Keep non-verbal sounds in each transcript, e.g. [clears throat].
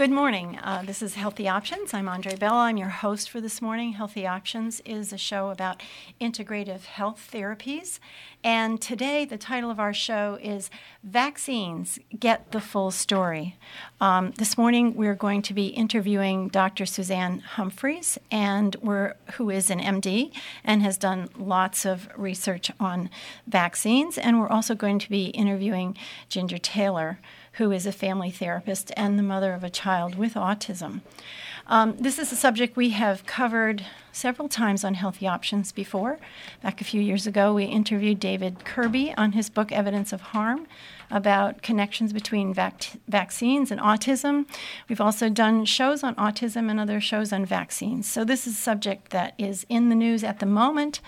Good morning. Uh, this is Healthy Options. I'm Andre Bella. I'm your host for this morning. Healthy Options is a show about integrative health therapies. And today, the title of our show is Vaccines Get the Full Story. Um, this morning, we're going to be interviewing Dr. Suzanne Humphries, and who is an MD and has done lots of research on vaccines. And we're also going to be interviewing Ginger Taylor who is a family therapist and the mother of a child with autism. Um, this is a subject we have covered several times on Healthy Options before. Back a few years ago, we interviewed David Kirby on his book Evidence of Harm about connections between vac- vaccines and autism. We've also done shows on autism and other shows on vaccines. So, this is a subject that is in the news at the moment,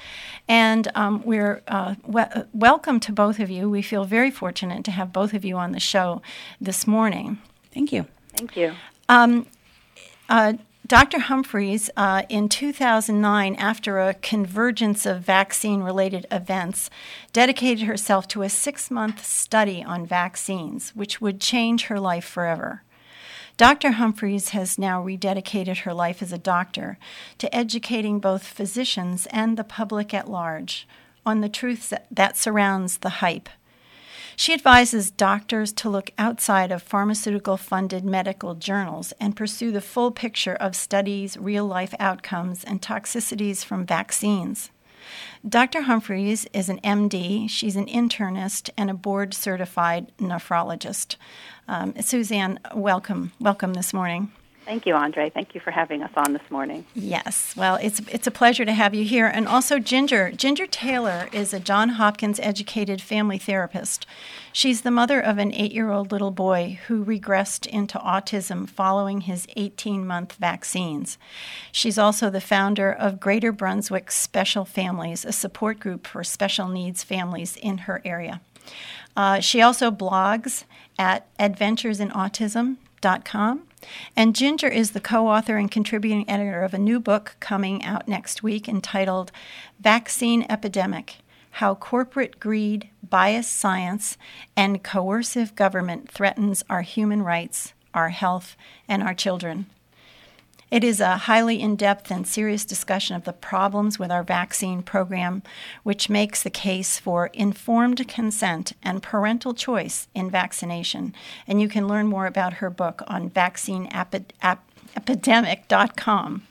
and um, we're uh, we- welcome to both of you. We feel very fortunate to have both of you on the show this morning. Thank you. Thank you. Um, uh, Dr. Humphries, uh, in 2009, after a convergence of vaccine related events, dedicated herself to a six month study on vaccines, which would change her life forever. Dr. Humphries has now rededicated her life as a doctor to educating both physicians and the public at large on the truths that, that surrounds the hype she advises doctors to look outside of pharmaceutical funded medical journals and pursue the full picture of studies, real life outcomes, and toxicities from vaccines. Dr. Humphries is an MD, she's an internist, and a board certified nephrologist. Um, Suzanne, welcome. Welcome this morning. Thank you, Andre. Thank you for having us on this morning. Yes, well, it's it's a pleasure to have you here, and also Ginger. Ginger Taylor is a John Hopkins educated family therapist. She's the mother of an eight-year-old little boy who regressed into autism following his 18-month vaccines. She's also the founder of Greater Brunswick Special Families, a support group for special needs families in her area. Uh, she also blogs at adventuresinautism.com and Ginger is the co author and contributing editor of a new book coming out next week entitled Vaccine Epidemic How Corporate Greed, Biased Science, and Coercive Government Threatens Our Human Rights, Our Health, and Our Children. It is a highly in depth and serious discussion of the problems with our vaccine program, which makes the case for informed consent and parental choice in vaccination. And you can learn more about her book on vaccineepidemic.com.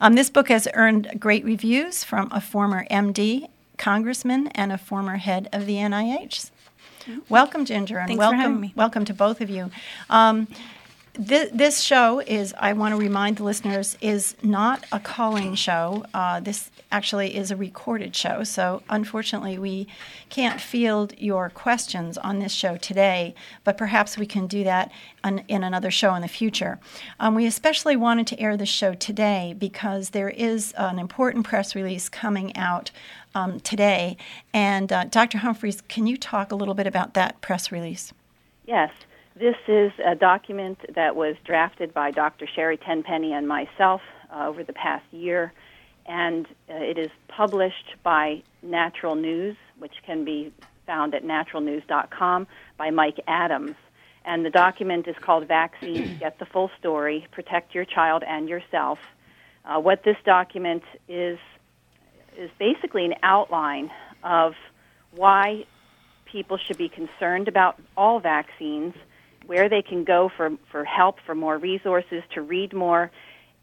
Um, this book has earned great reviews from a former MD, congressman, and a former head of the NIH. Welcome, Ginger, and Thanks welcome, welcome to both of you. Um, this, this show is, I want to remind the listeners, is not a calling show. Uh, this actually is a recorded show, so unfortunately, we can't field your questions on this show today, but perhaps we can do that in another show in the future. Um, we especially wanted to air this show today because there is an important press release coming out um, today. And uh, Dr. Humphries, can you talk a little bit about that press release? Yes. This is a document that was drafted by Dr. Sherry Tenpenny and myself uh, over the past year, and uh, it is published by Natural News, which can be found at naturalnews.com, by Mike Adams. And the document is called Vaccines Get the Full Story Protect Your Child and Yourself. Uh, what this document is, is basically an outline of why people should be concerned about all vaccines where they can go for, for help, for more resources, to read more,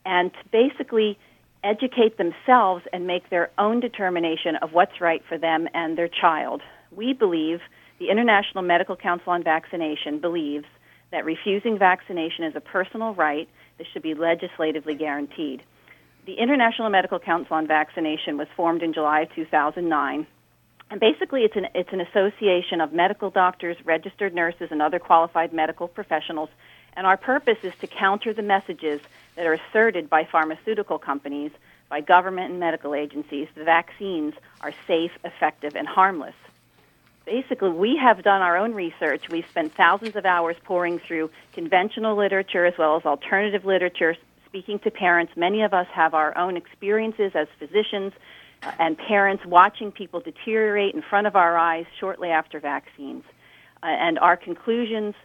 and to basically educate themselves and make their own determination of what's right for them and their child. We believe, the International Medical Council on Vaccination believes, that refusing vaccination is a personal right that should be legislatively guaranteed. The International Medical Council on Vaccination was formed in July of 2009 and basically, it's an, it's an association of medical doctors, registered nurses, and other qualified medical professionals. And our purpose is to counter the messages that are asserted by pharmaceutical companies, by government and medical agencies. The vaccines are safe, effective, and harmless. Basically, we have done our own research. We've spent thousands of hours pouring through conventional literature as well as alternative literature, speaking to parents. Many of us have our own experiences as physicians and parents watching people deteriorate in front of our eyes shortly after vaccines. Uh, and our conclusions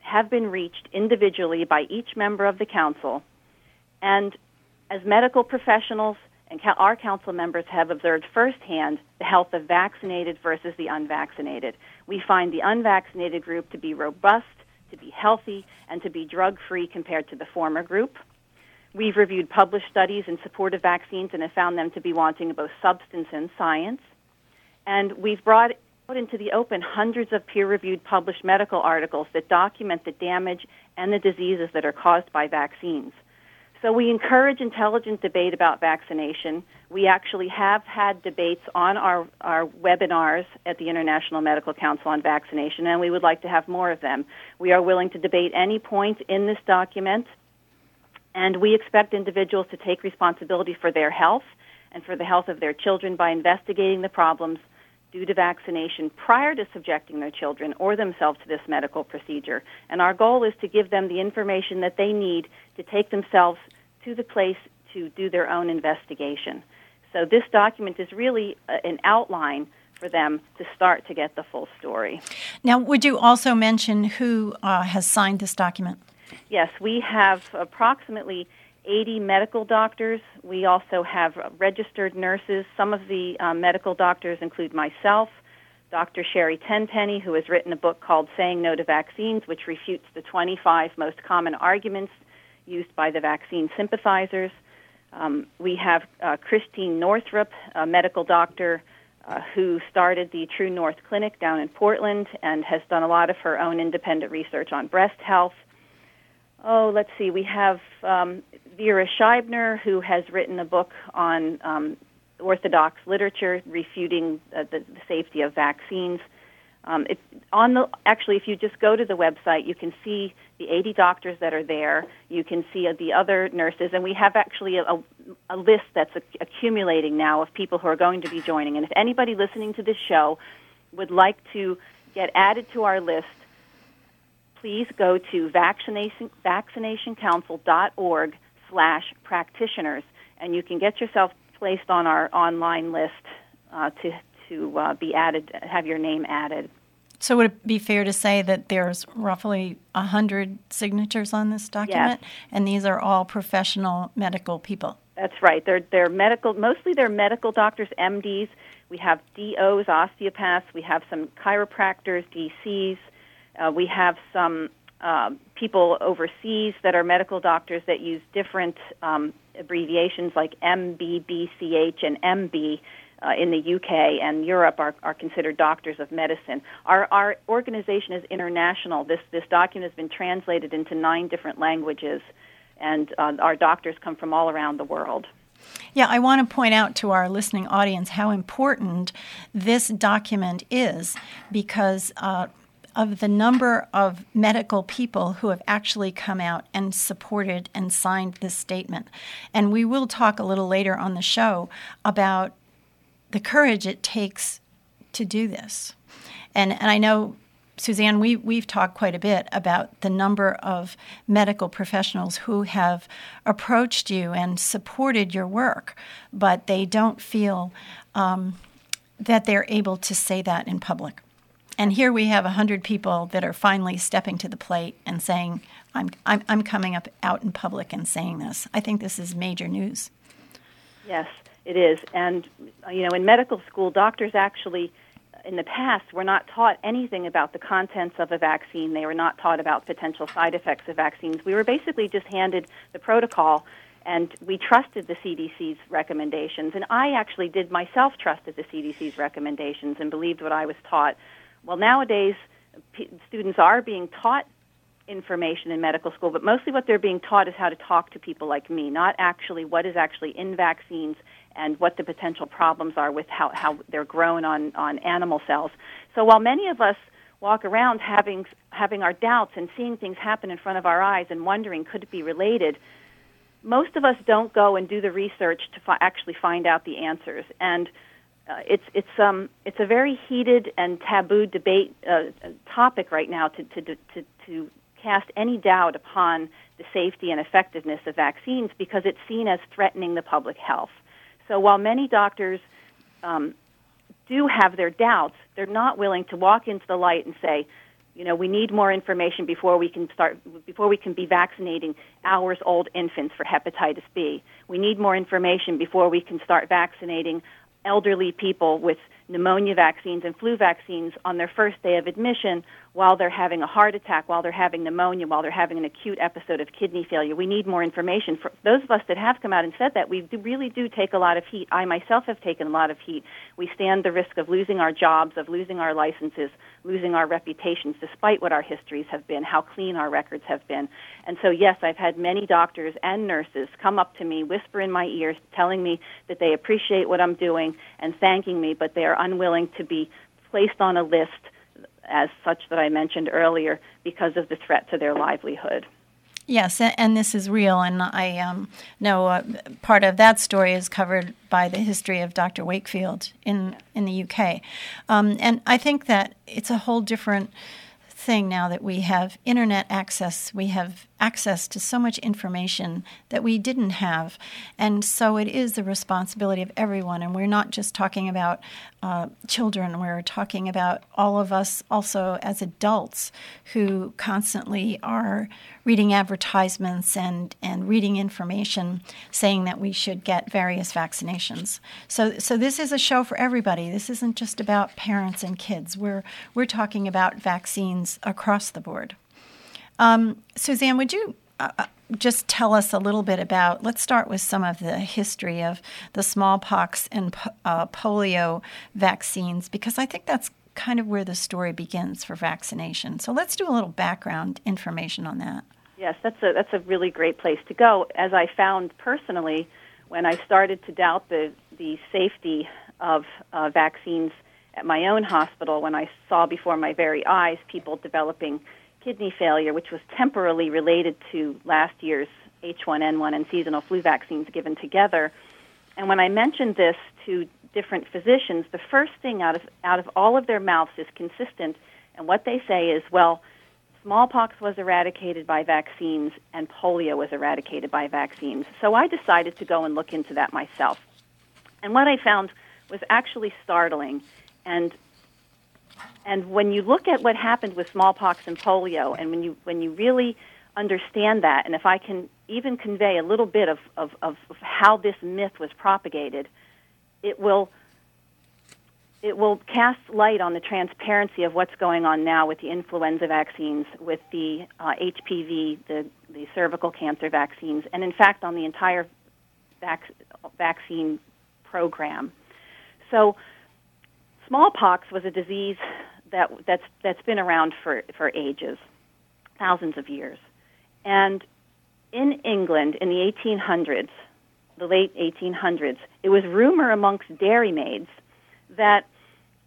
have been reached individually by each member of the council. And as medical professionals and our council members have observed firsthand the health of vaccinated versus the unvaccinated. We find the unvaccinated group to be robust, to be healthy, and to be drug free compared to the former group. We've reviewed published studies in support of vaccines and have found them to be wanting in both substance and science. And we've brought out into the open hundreds of peer reviewed published medical articles that document the damage and the diseases that are caused by vaccines. So we encourage intelligent debate about vaccination. We actually have had debates on our, our webinars at the International Medical Council on Vaccination, and we would like to have more of them. We are willing to debate any point in this document and we expect individuals to take responsibility for their health and for the health of their children by investigating the problems due to vaccination prior to subjecting their children or themselves to this medical procedure. And our goal is to give them the information that they need to take themselves to the place to do their own investigation. So this document is really uh, an outline for them to start to get the full story. Now, would you also mention who uh, has signed this document? Yes, we have approximately 80 medical doctors. We also have registered nurses. Some of the um, medical doctors include myself, Dr. Sherry Tenpenny, who has written a book called Saying No to Vaccines, which refutes the 25 most common arguments used by the vaccine sympathizers. Um, we have uh, Christine Northrup, a medical doctor uh, who started the True North Clinic down in Portland and has done a lot of her own independent research on breast health oh, let's see, we have um, Vera Scheibner, who has written a book on um, orthodox literature refuting uh, the, the, safety of vaccines. Um, it, on the actually, if you just go to the website, you can see the 80 doctors that are there. You can see uh, the other nurses, and we have actually a, a list that's accumulating now of people who are going to be joining. And if anybody listening to this show would like to get added to our list, please go to vaccination, vaccinationcouncil.org slash practitioners, and you can get yourself placed on our online list uh, to, to uh, be added, have your name added. So would it be fair to say that there's roughly 100 signatures on this document? Yes. And these are all professional medical people? That's right. They're, they're medical, mostly they're medical doctors, MDs. We have DOs, osteopaths. We have some chiropractors, DCs. Uh, we have some uh, people overseas that are medical doctors that use different um, abbreviations like MBBCH and MB. Uh, in the UK and Europe are, are considered doctors of medicine. Our, our organization is international. This, this document has been translated into nine different languages, and uh, our doctors come from all around the world. Yeah, I want to point out to our listening audience how important this document is because uh, of the number of medical people who have actually come out and supported and signed this statement. And we will talk a little later on the show about the courage it takes to do this. And, and I know, Suzanne, we, we've talked quite a bit about the number of medical professionals who have approached you and supported your work, but they don't feel um, that they're able to say that in public. And here we have 100 people that are finally stepping to the plate and saying, I'm, I'm, I'm coming up out in public and saying this. I think this is major news. Yes, it is. And, you know, in medical school, doctors actually, in the past, were not taught anything about the contents of a vaccine. They were not taught about potential side effects of vaccines. We were basically just handed the protocol and we trusted the CDC's recommendations. And I actually did myself trusted the CDC's recommendations and believed what I was taught. Well, nowadays, p- students are being taught information in medical school, but mostly what they're being taught is how to talk to people like me, not actually what is actually in vaccines and what the potential problems are with how, how they're grown on, on animal cells. So while many of us walk around having, having our doubts and seeing things happen in front of our eyes and wondering could it be related, most of us don't go and do the research to fi- actually find out the answers. And uh, it's it's um it's a very heated and taboo debate uh, topic right now to, to to to cast any doubt upon the safety and effectiveness of vaccines because it's seen as threatening the public health. So while many doctors um, do have their doubts, they're not willing to walk into the light and say, You know, we need more information before we can start before we can be vaccinating hours old infants for hepatitis B. We need more information before we can start vaccinating elderly people with pneumonia vaccines and flu vaccines on their first day of admission while they're having a heart attack, while they're having pneumonia, while they're having an acute episode of kidney failure. We need more information. For those of us that have come out and said that, we do, really do take a lot of heat. I myself have taken a lot of heat. We stand the risk of losing our jobs, of losing our licenses, losing our reputations, despite what our histories have been, how clean our records have been. And so, yes, I've had many doctors and nurses come up to me, whisper in my ears, telling me that they appreciate what I'm doing and thanking me, but they are unwilling to be placed on a list as such that I mentioned earlier because of the threat to their livelihood. Yes, and this is real, and I um, know uh, part of that story is covered by the history of Dr. Wakefield in in the UK, um, and I think that it's a whole different thing now that we have internet access. We have access to so much information that we didn't have. And so it is the responsibility of everyone. And we're not just talking about uh, children, we're talking about all of us also as adults who constantly are reading advertisements and, and reading information saying that we should get various vaccinations. So, so this is a show for everybody. This isn't just about parents and kids. We're, we're talking about vaccines across the board. Um, Suzanne, would you uh, uh, just tell us a little bit about? Let's start with some of the history of the smallpox and uh, polio vaccines, because I think that's kind of where the story begins for vaccination. So let's do a little background information on that. Yes, that's a that's a really great place to go. As I found personally, when I started to doubt the the safety of uh, vaccines at my own hospital, when I saw before my very eyes people developing kidney failure, which was temporarily related to last year's H1N1 and seasonal flu vaccines given together. And when I mentioned this to different physicians, the first thing out of out of all of their mouths is consistent, and what they say is, well, smallpox was eradicated by vaccines and polio was eradicated by vaccines. So I decided to go and look into that myself. And what I found was actually startling and and when you look at what happened with smallpox and polio, and when you when you really understand that, and if I can even convey a little bit of, of, of how this myth was propagated, it will it will cast light on the transparency of what's going on now with the influenza vaccines, with the uh, HPV, the, the cervical cancer vaccines, and in fact on the entire vac- vaccine program. So, smallpox was a disease that that's that's been around for for ages, thousands of years, and in England in the 1800s, the late 1800s, it was rumor amongst dairymaids that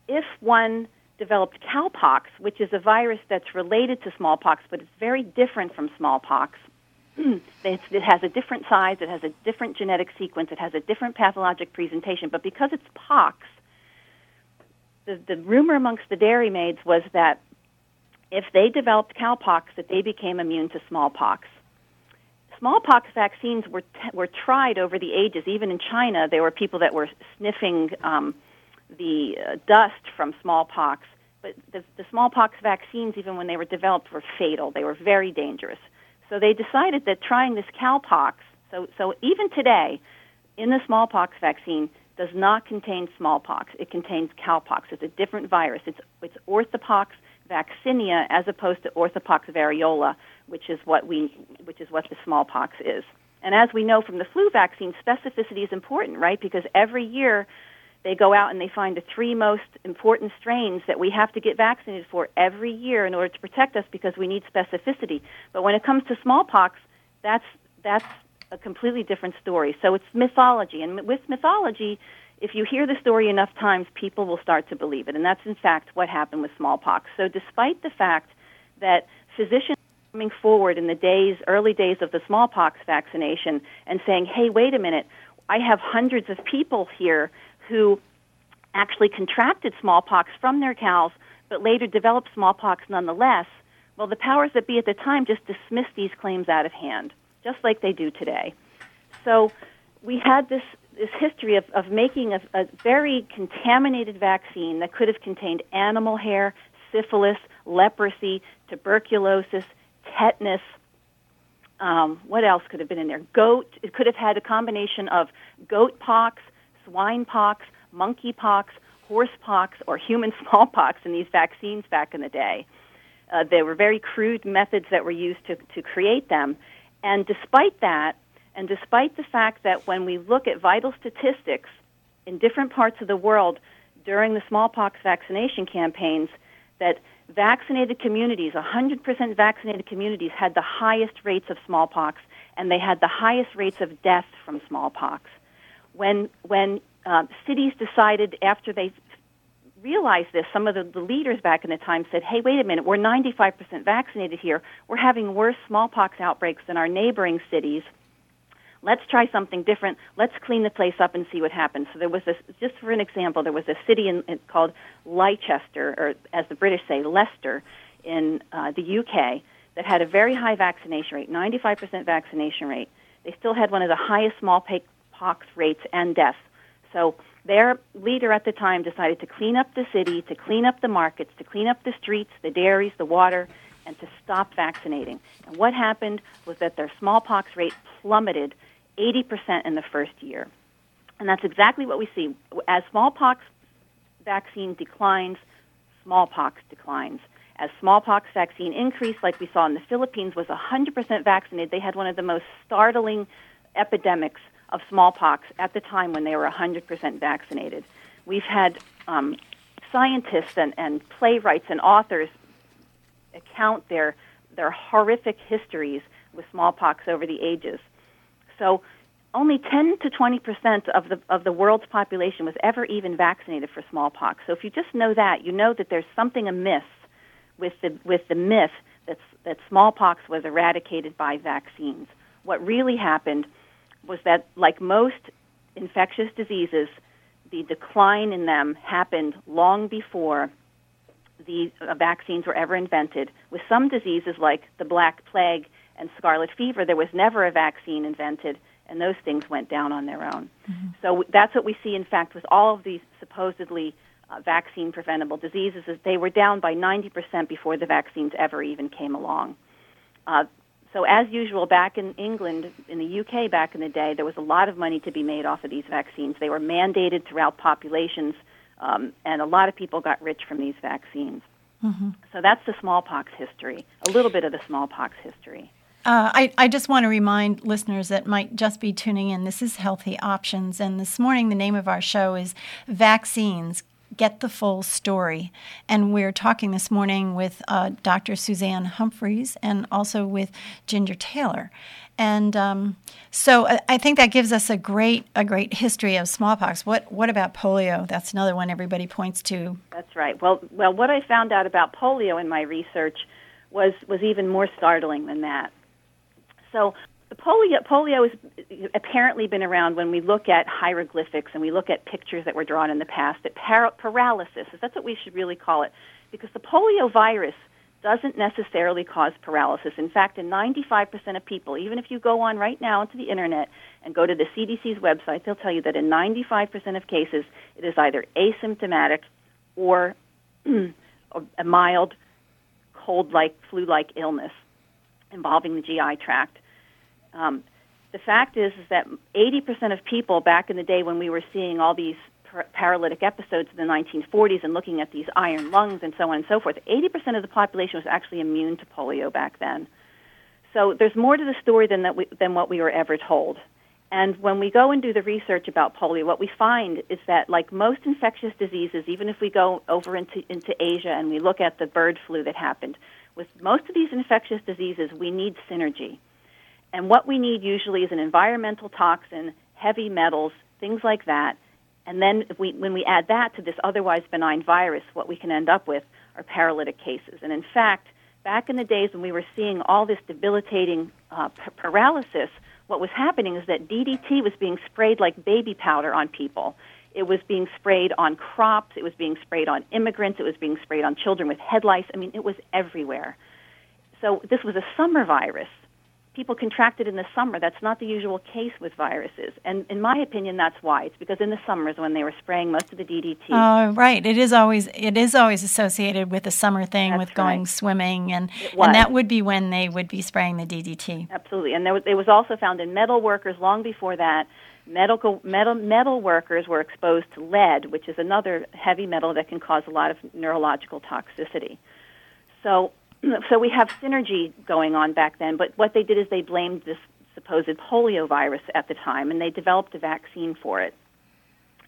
if one developed cowpox, which is a virus that's related to smallpox, but it's very different from smallpox. [clears throat] it has a different size, it has a different genetic sequence, it has a different pathologic presentation, but because it's pox, the, the rumor amongst the dairy maids was that if they developed cowpox, that they became immune to smallpox. Smallpox vaccines were t- were tried over the ages. Even in China, there were people that were sniffing um, the uh, dust from smallpox. But the, the smallpox vaccines, even when they were developed, were fatal. They were very dangerous. So they decided that trying this cowpox. So so even today, in the smallpox vaccine, does not contain smallpox. It contains cowpox. It's a different virus. It's, it's orthopox vaccinia as opposed to orthopox variola, which is what we, which is what the smallpox is. And as we know from the flu vaccine, specificity is important, right? Because every year they go out and they find the three most important strains that we have to get vaccinated for every year in order to protect us because we need specificity. But when it comes to smallpox, that's that's a completely different story. So it's mythology, and with mythology, if you hear the story enough times, people will start to believe it, and that's in fact what happened with smallpox. So despite the fact that physicians coming forward in the days, early days of the smallpox vaccination, and saying, "Hey, wait a minute, I have hundreds of people here who actually contracted smallpox from their cows, but later developed smallpox nonetheless." Well, the powers that be at the time just dismissed these claims out of hand just like they do today. So we had this this history of, of making a, a very contaminated vaccine that could have contained animal hair, syphilis, leprosy, tuberculosis, tetanus. Um, what else could have been in there? Goat. It could have had a combination of goat pox, swine pox, monkey pox, horse pox, or human [laughs] smallpox in these vaccines back in the day. Uh, there were very crude methods that were used to, to create them. And despite that, and despite the fact that when we look at vital statistics in different parts of the world during the smallpox vaccination campaigns, that vaccinated communities, 100% vaccinated communities, had the highest rates of smallpox, and they had the highest rates of death from smallpox. When, when uh, cities decided after they realized this, some of the, the leaders back in the time said, hey, wait a minute, we're 95% vaccinated here. We're having worse smallpox outbreaks than our neighboring cities. Let's try something different. Let's clean the place up and see what happens. So there was this, just for an example, there was a city in, in, called Leicester, or as the British say, Leicester, in uh, the UK, that had a very high vaccination rate, 95% vaccination rate. They still had one of the highest smallpox rates and deaths. So their leader at the time decided to clean up the city, to clean up the markets, to clean up the streets, the dairies, the water, and to stop vaccinating. And what happened was that their smallpox rate plummeted 80% in the first year. And that's exactly what we see. As smallpox vaccine declines, smallpox declines. As smallpox vaccine increased, like we saw in the Philippines, was 100% vaccinated. They had one of the most startling epidemics of smallpox at the time when they were 100% vaccinated. We've had um, scientists and, and playwrights and authors account their, their horrific histories with smallpox over the ages. So only 10 to 20 percent of the of the world's population was ever even vaccinated for smallpox. So if you just know that, you know that there's something amiss with the with the myth that that smallpox was eradicated by vaccines. What really happened was that, like most infectious diseases, the decline in them happened long before the uh, vaccines were ever invented. With some diseases like the Black Plague and scarlet fever, there was never a vaccine invented, and those things went down on their own. Mm-hmm. So that's what we see, in fact, with all of these supposedly uh, vaccine preventable diseases, is they were down by 90% before the vaccines ever even came along. Uh, so, as usual, back in England, in the UK back in the day, there was a lot of money to be made off of these vaccines. They were mandated throughout populations, um, and a lot of people got rich from these vaccines. Mm-hmm. So, that's the smallpox history, a little bit of the smallpox history. Uh, I, I just want to remind listeners that might just be tuning in. This is Healthy Options, and this morning the name of our show is Vaccines Get the Full Story. And we're talking this morning with uh, Dr. Suzanne Humphries and also with Ginger Taylor. And um, so I, I think that gives us a great a great history of smallpox. What what about polio? That's another one everybody points to. That's right. Well, well, what I found out about polio in my research was was even more startling than that. So polio, polio has apparently been around when we look at hieroglyphics and we look at pictures that were drawn in the past. At par- paralysis, that's what we should really call it, because the polio virus doesn't necessarily cause paralysis. In fact, in 95% of people, even if you go on right now into the internet and go to the CDC's website, they'll tell you that in 95% of cases, it is either asymptomatic or [clears throat] a mild cold-like, flu-like illness involving the GI tract. Um, the fact is, is that 80% of people back in the day when we were seeing all these par- paralytic episodes in the 1940s and looking at these iron lungs and so on and so forth, 80% of the population was actually immune to polio back then. So there's more to the story than, that we, than what we were ever told. And when we go and do the research about polio, what we find is that, like most infectious diseases, even if we go over into, into Asia and we look at the bird flu that happened, with most of these infectious diseases, we need synergy. And what we need usually is an environmental toxin, heavy metals, things like that. And then we, when we add that to this otherwise benign virus, what we can end up with are paralytic cases. And in fact, back in the days when we were seeing all this debilitating uh, p- paralysis, what was happening is that DDT was being sprayed like baby powder on people. It was being sprayed on crops. It was being sprayed on immigrants. It was being sprayed on children with head lice. I mean, it was everywhere. So this was a summer virus people contracted in the summer. That's not the usual case with viruses. And in my opinion, that's why. It's because in the summers when they were spraying most of the DDT. Oh, right. It is always it is always associated with the summer thing That's with going swimming and and that would be when they would be spraying the DDT. Absolutely. And there was, it was also found in metal workers long before that. Medical metal metal workers were exposed to lead, which is another heavy metal that can cause a lot of neurological toxicity. So [clears throat] so we have synergy going on back then, but what they did is they blamed this supposed polio virus at the time and they developed a vaccine for it.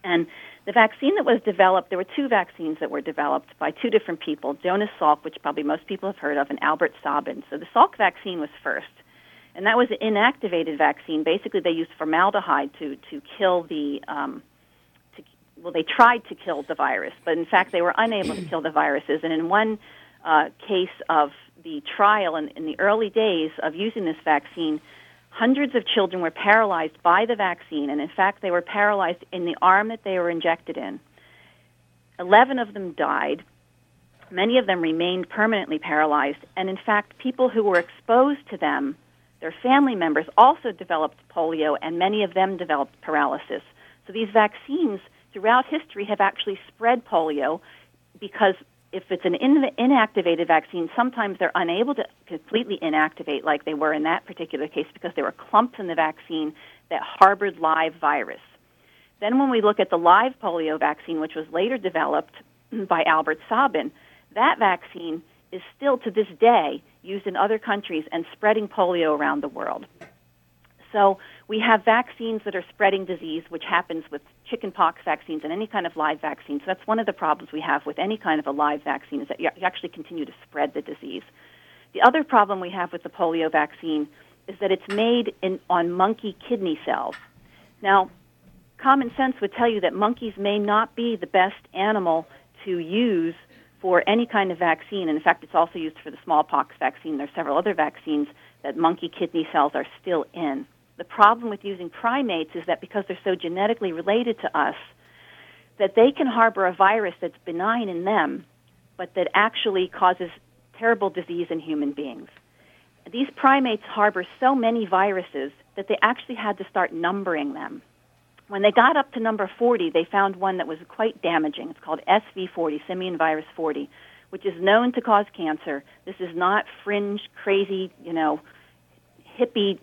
And the vaccine that was developed, there were two vaccines that were developed by two different people, Jonas Salk, which probably most people have heard of, and Albert Sabin. So the Salk vaccine was first. And that was an inactivated vaccine. Basically, they used formaldehyde to, to kill the, um, to, well, they tried to kill the virus, but in fact, they were unable to kill the viruses. And in one uh, case of the trial in, in the early days of using this vaccine, hundreds of children were paralyzed by the vaccine, and in fact, they were paralyzed in the arm that they were injected in. Eleven of them died. Many of them remained permanently paralyzed, and in fact, people who were exposed to them, their family members, also developed polio, and many of them developed paralysis. So these vaccines throughout history have actually spread polio because if it's an in- inactivated vaccine, sometimes they're unable to completely inactivate, like they were in that particular case, because there were clumps in the vaccine that harbored live virus. Then, when we look at the live polio vaccine, which was later developed [clears throat] by Albert Sabin, that vaccine is still to this day used in other countries and spreading polio around the world. So we have vaccines that are spreading disease, which happens with chickenpox vaccines and any kind of live vaccine. So that's one of the problems we have with any kind of a live vaccine is that you actually continue to spread the disease. The other problem we have with the polio vaccine is that it's made in, on monkey kidney cells. Now, common sense would tell you that monkeys may not be the best animal to use for any kind of vaccine. And in fact, it's also used for the smallpox vaccine. There are several other vaccines that monkey kidney cells are still in. The problem with using primates is that because they're so genetically related to us, that they can harbor a virus that's benign in them, but that actually causes terrible disease in human beings. These primates harbor so many viruses that they actually had to start numbering them. When they got up to number 40, they found one that was quite damaging. It's called SV40, simian virus 40, which is known to cause cancer. This is not fringe, crazy, you know, hippie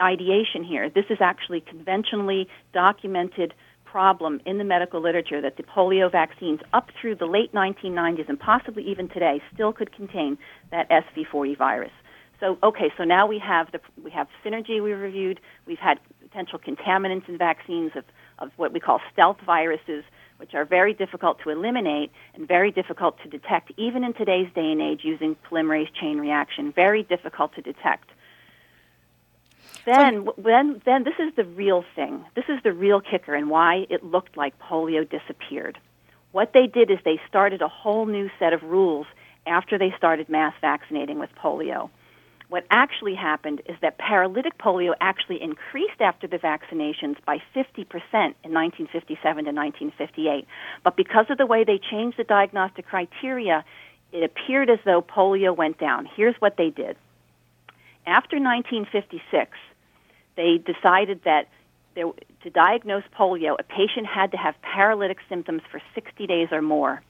ideation here. This is actually conventionally documented problem in the medical literature that the polio vaccines up through the late 1990s and possibly even today still could contain that SV40 virus. So okay, so now we have the we have synergy we reviewed. We've had potential contaminants in vaccines of, of what we call stealth viruses, which are very difficult to eliminate and very difficult to detect, even in today's day and age using polymerase chain reaction. Very difficult to detect. Then, then, then this is the real thing. This is the real kicker and why it looked like polio disappeared. What they did is they started a whole new set of rules after they started mass vaccinating with polio. What actually happened is that paralytic polio actually increased after the vaccinations by 50% in 1957 to 1958. But because of the way they changed the diagnostic criteria, it appeared as though polio went down. Here's what they did. After 1956, they decided that there, to diagnose polio, a patient had to have paralytic symptoms for 60 days or more.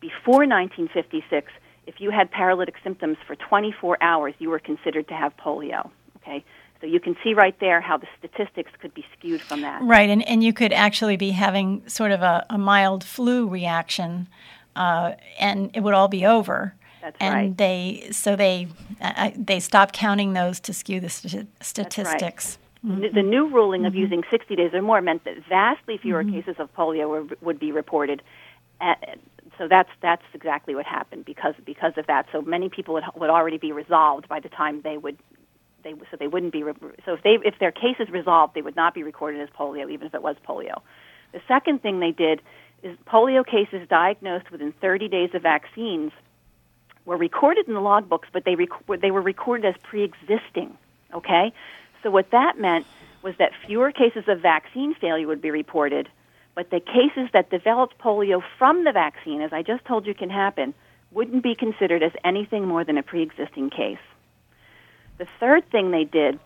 Before 1956, if you had paralytic symptoms for 24 hours, you were considered to have polio. Okay, so you can see right there how the statistics could be skewed from that. Right, and, and you could actually be having sort of a, a mild flu reaction, uh, and it would all be over. That's and right. they so they uh, they stopped counting those to skew the st- statistics. The new ruling of mm-hmm. using 60 days or more meant that vastly fewer mm-hmm. cases of polio were, would be reported. So that's that's exactly what happened because because of that. So many people would would already be resolved by the time they would they so they wouldn't be re- so if they if their case is resolved, they would not be recorded as polio even if it was polio. The second thing they did is polio cases diagnosed within 30 days of vaccines were recorded in the logbooks, but they rec- they were recorded as pre-existing. Okay, so what that meant was that fewer cases of vaccine failure would be reported, but the cases that developed polio from the vaccine, as I just told you can happen, wouldn't be considered as anything more than a pre-existing case. The third thing they did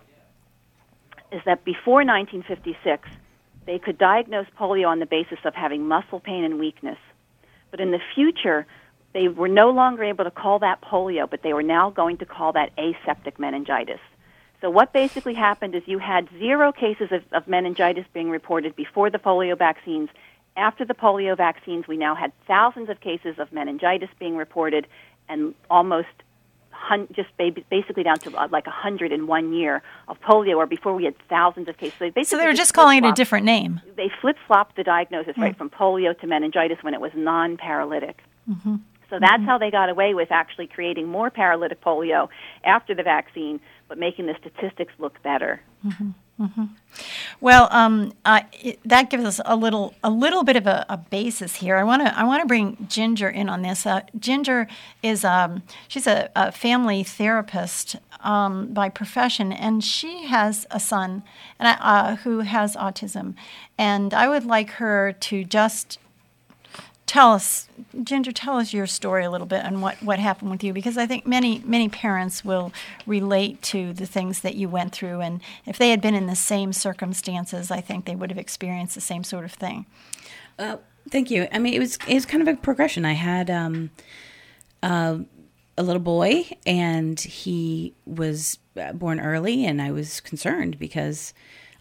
is that before 1956, they could diagnose polio on the basis of having muscle pain and weakness. But in the future, they were no longer able to call that polio, but they were now going to call that aseptic meningitis. So what basically happened is you had zero cases of, of meningitis being reported before the polio vaccines. After the polio vaccines, we now had thousands of cases of meningitis being reported, and almost hun- just basically down to uh, like a hundred in one year of polio, or before we had thousands of cases. So they, so they were just, calling it a different name. They flip flopped the diagnosis mm. right from polio to meningitis when it was non paralytic. Mm-hmm. So that's mm-hmm. how they got away with actually creating more paralytic polio after the vaccine, but making the statistics look better. Mm-hmm. Mm-hmm. Well, um, it, that gives us a little a little bit of a, a basis here. I want to I want to bring Ginger in on this. Uh, Ginger is um, she's a, a, family therapist um, by profession, and she has a son and uh, who has autism, and I would like her to just tell us, Ginger, tell us your story a little bit and what, what happened with you, because I think many many parents will relate to the things that you went through, and if they had been in the same circumstances, I think they would have experienced the same sort of thing. Uh, thank you. I mean, it was it was kind of a progression. I had um, uh, a little boy, and he was born early, and I was concerned because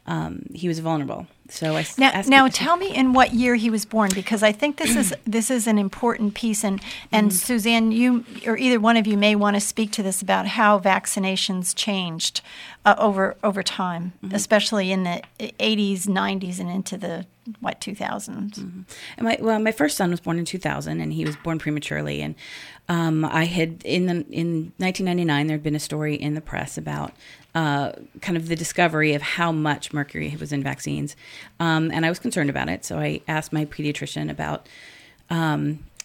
um, he was vulnerable. So I now, now tell me in what year he was born because I think this is [clears throat] this is an important piece and and mm-hmm. Suzanne you or either one of you may want to speak to this about how vaccinations changed uh, over over time mm-hmm. especially in the 80s 90s and into the what 2000s mm-hmm. and my well my first son was born in 2000 and he was born prematurely and um, I had in the in 1999 there had been a story in the press about uh, kind of the discovery of how much mercury was in vaccines, um, and I was concerned about it. So I asked my pediatrician about, um,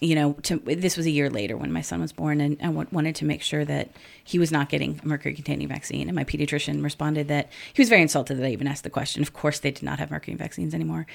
you know, to, this was a year later when my son was born, and I w- wanted to make sure that he was not getting a mercury-containing vaccine. And my pediatrician responded that he was very insulted that I even asked the question. Of course, they did not have mercury vaccines anymore.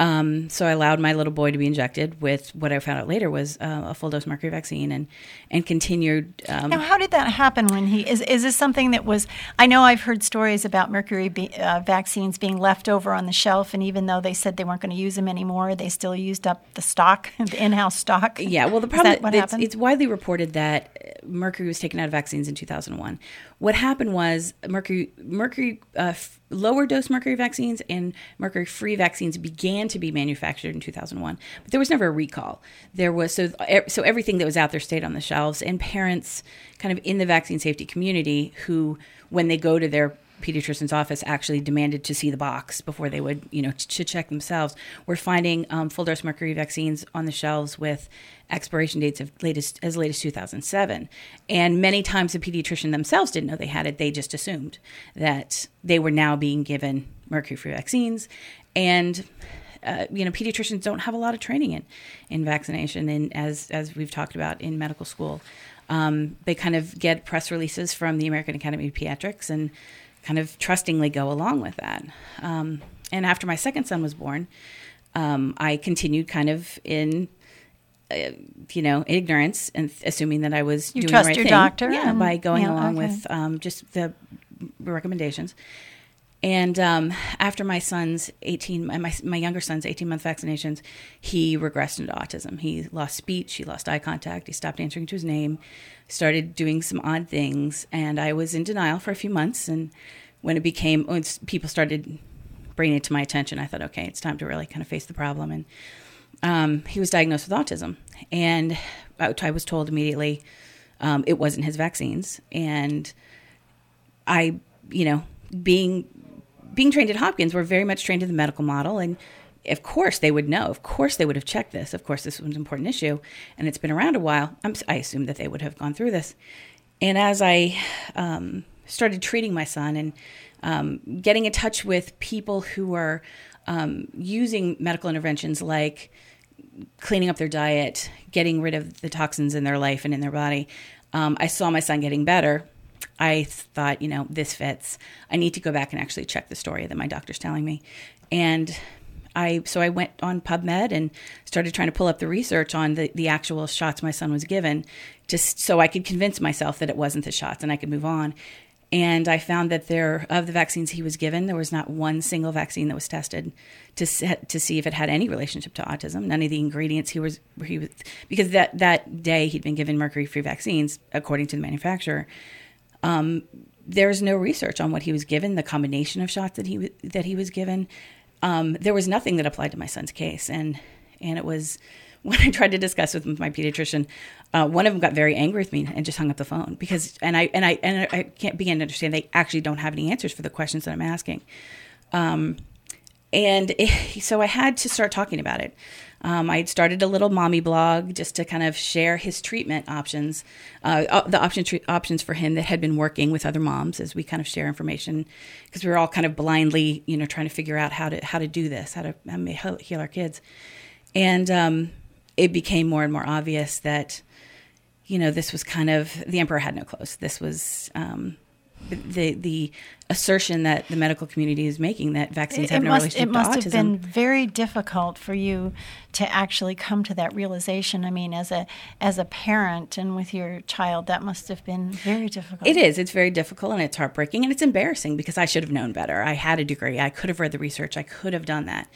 Um, so I allowed my little boy to be injected with what I found out later was uh, a full dose mercury vaccine, and and continued. Um, now, how did that happen? When he is is this something that was? I know I've heard stories about mercury be, uh, vaccines being left over on the shelf, and even though they said they weren't going to use them anymore, they still used up the stock, [laughs] the in-house stock. Yeah, well, the problem what it's, it's widely reported that mercury was taken out of vaccines in 2001. What happened was mercury mercury uh, lower dose mercury vaccines and mercury free vaccines began to be manufactured in 2001 but there was never a recall. There was so so everything that was out there stayed on the shelves and parents kind of in the vaccine safety community who when they go to their pediatrician's office actually demanded to see the box before they would, you know, to check themselves. We're finding um, full dose mercury vaccines on the shelves with expiration dates of latest as late as 2007. And many times the pediatrician themselves didn't know they had it; they just assumed that they were now being given mercury-free vaccines, and. Uh, you know, pediatricians don't have a lot of training in in vaccination, and as as we've talked about in medical school, um, they kind of get press releases from the American Academy of Pediatrics and kind of trustingly go along with that. Um, and after my second son was born, um, I continued kind of in, uh, you know, ignorance and assuming that I was you doing trust the right your thing. doctor, yeah, by going yeah, along okay. with um, just the recommendations. And um, after my son's 18, my, my younger son's 18 month vaccinations, he regressed into autism. He lost speech, he lost eye contact, he stopped answering to his name, started doing some odd things. And I was in denial for a few months. And when it became, when people started bringing it to my attention, I thought, okay, it's time to really kind of face the problem. And um, he was diagnosed with autism. And I was told immediately um, it wasn't his vaccines. And I, you know, being being trained at Hopkins, we're very much trained in the medical model, and of course they would know. Of course they would have checked this. Of course this was an important issue, and it's been around a while. I'm, i assume that they would have gone through this. And as I um, started treating my son and um, getting in touch with people who were um, using medical interventions like cleaning up their diet, getting rid of the toxins in their life and in their body, um, I saw my son getting better I thought, you know, this fits. I need to go back and actually check the story that my doctor's telling me. And I so I went on PubMed and started trying to pull up the research on the, the actual shots my son was given, just so I could convince myself that it wasn't the shots and I could move on. And I found that there, of the vaccines he was given, there was not one single vaccine that was tested to set, to see if it had any relationship to autism. None of the ingredients he was he was because that that day he'd been given mercury-free vaccines according to the manufacturer. Um, there's no research on what he was given, the combination of shots that he that he was given. Um, there was nothing that applied to my son's case, and and it was [laughs] when I tried to discuss with my pediatrician, uh, one of them got very angry with me and just hung up the phone because, and I and I and I can't begin to understand they actually don't have any answers for the questions that I'm asking, um, and it, [laughs] so I had to start talking about it. Um, I had started a little mommy blog just to kind of share his treatment options, uh, the option tre- options for him that had been working with other moms as we kind of share information because we were all kind of blindly, you know, trying to figure out how to how to do this, how to how heal our kids, and um, it became more and more obvious that, you know, this was kind of the emperor had no clothes. This was um, the the assertion that the medical community is making that vaccines it, have no must, relationship It must to have been very difficult for you to actually come to that realization. I mean, as a as a parent and with your child, that must have been very difficult. It is. It's very difficult and it's heartbreaking and it's embarrassing because I should have known better. I had a degree. I could have read the research. I could have done that.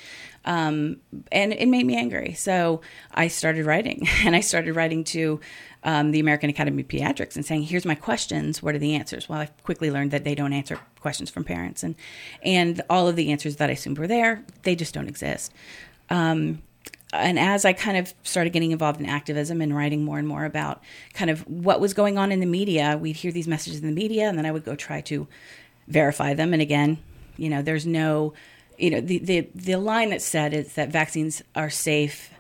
Um, and it made me angry. So I started writing, [laughs] and I started writing to um, the American Academy of Pediatrics and saying, "Here's my questions. What are the answers?" Well, I quickly learned that they don't answer questions from parents, and and all of the answers that I assumed were there, they just don't exist. Um, and as I kind of started getting involved in activism and writing more and more about kind of what was going on in the media, we'd hear these messages in the media, and then I would go try to verify them. And again, you know, there's no you know, the, the, the line that's said is that vaccines are safe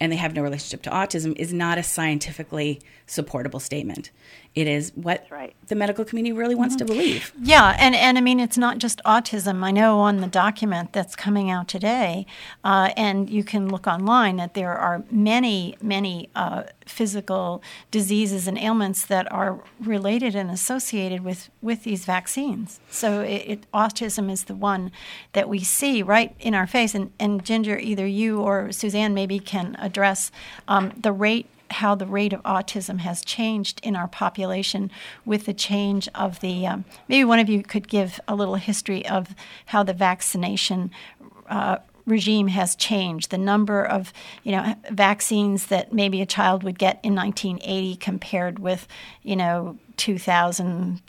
and they have no relationship to autism is not a scientifically supportable statement. It is what right. the medical community really wants mm-hmm. to believe. Yeah, and, and I mean, it's not just autism. I know on the document that's coming out today, uh, and you can look online, that there are many, many uh, physical diseases and ailments that are related and associated with, with these vaccines. So it, it, autism is the one that we see right in our face. And, and Ginger, either you or Suzanne maybe can address um, the rate how the rate of autism has changed in our population with the change of the. Um, maybe one of you could give a little history of how the vaccination. Uh, regime has changed the number of you know vaccines that maybe a child would get in 1980 compared with you know 2000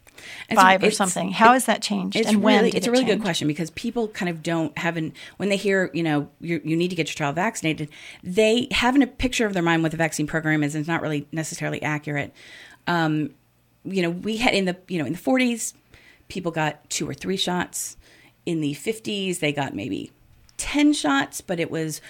five or something. How has that changed? It's and really, it's a really good question because people kind of don't have an when they hear you know you need to get your child vaccinated, they have a picture of their mind what the vaccine program is, and it's not really necessarily accurate. Um, you know, we had in the you know in the 40s, people got two or three shots. In the 50s, they got maybe 10 shots, but it was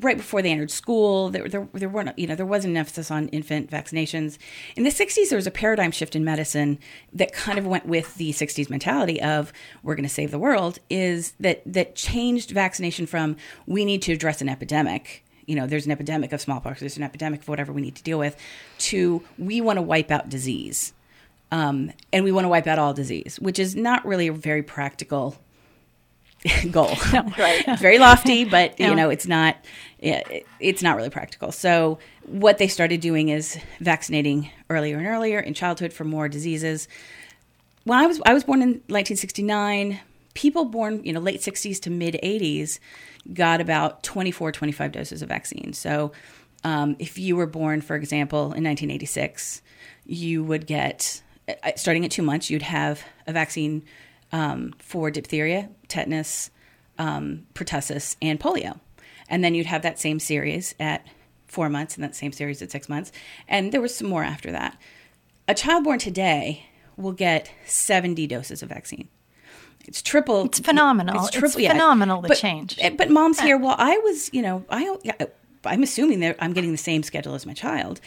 right before they entered school. There, there, there weren't, you know, there wasn't an emphasis on infant vaccinations. In the 60s, there was a paradigm shift in medicine that kind of went with the 60s mentality of we're going to save the world. Is that that changed vaccination from we need to address an epidemic. You know, there's an epidemic of smallpox. There's an epidemic of whatever we need to deal with. To we want to wipe out disease, um, and we want to wipe out all disease, which is not really a very practical [laughs] goal. No, [laughs] right. [laughs] very lofty, but you know, it's not it's not really practical. So what they started doing is vaccinating earlier and earlier in childhood for more diseases. When I was I was born in 1969, people born, you know, late 60s to mid 80s got about 24 25 doses of vaccine. So um, if you were born, for example, in 1986, you would get uh, starting at 2 months, you'd have a vaccine um, for diphtheria, tetanus, um, pertussis, and polio. And then you'd have that same series at four months and that same series at six months. And there was some more after that. A child born today will get 70 doses of vaccine. It's triple. It's phenomenal. It's, triple, it's yeah. phenomenal the but, change. But mom's here. Well, I was, you know, I, I'm assuming that I'm getting the same schedule as my child.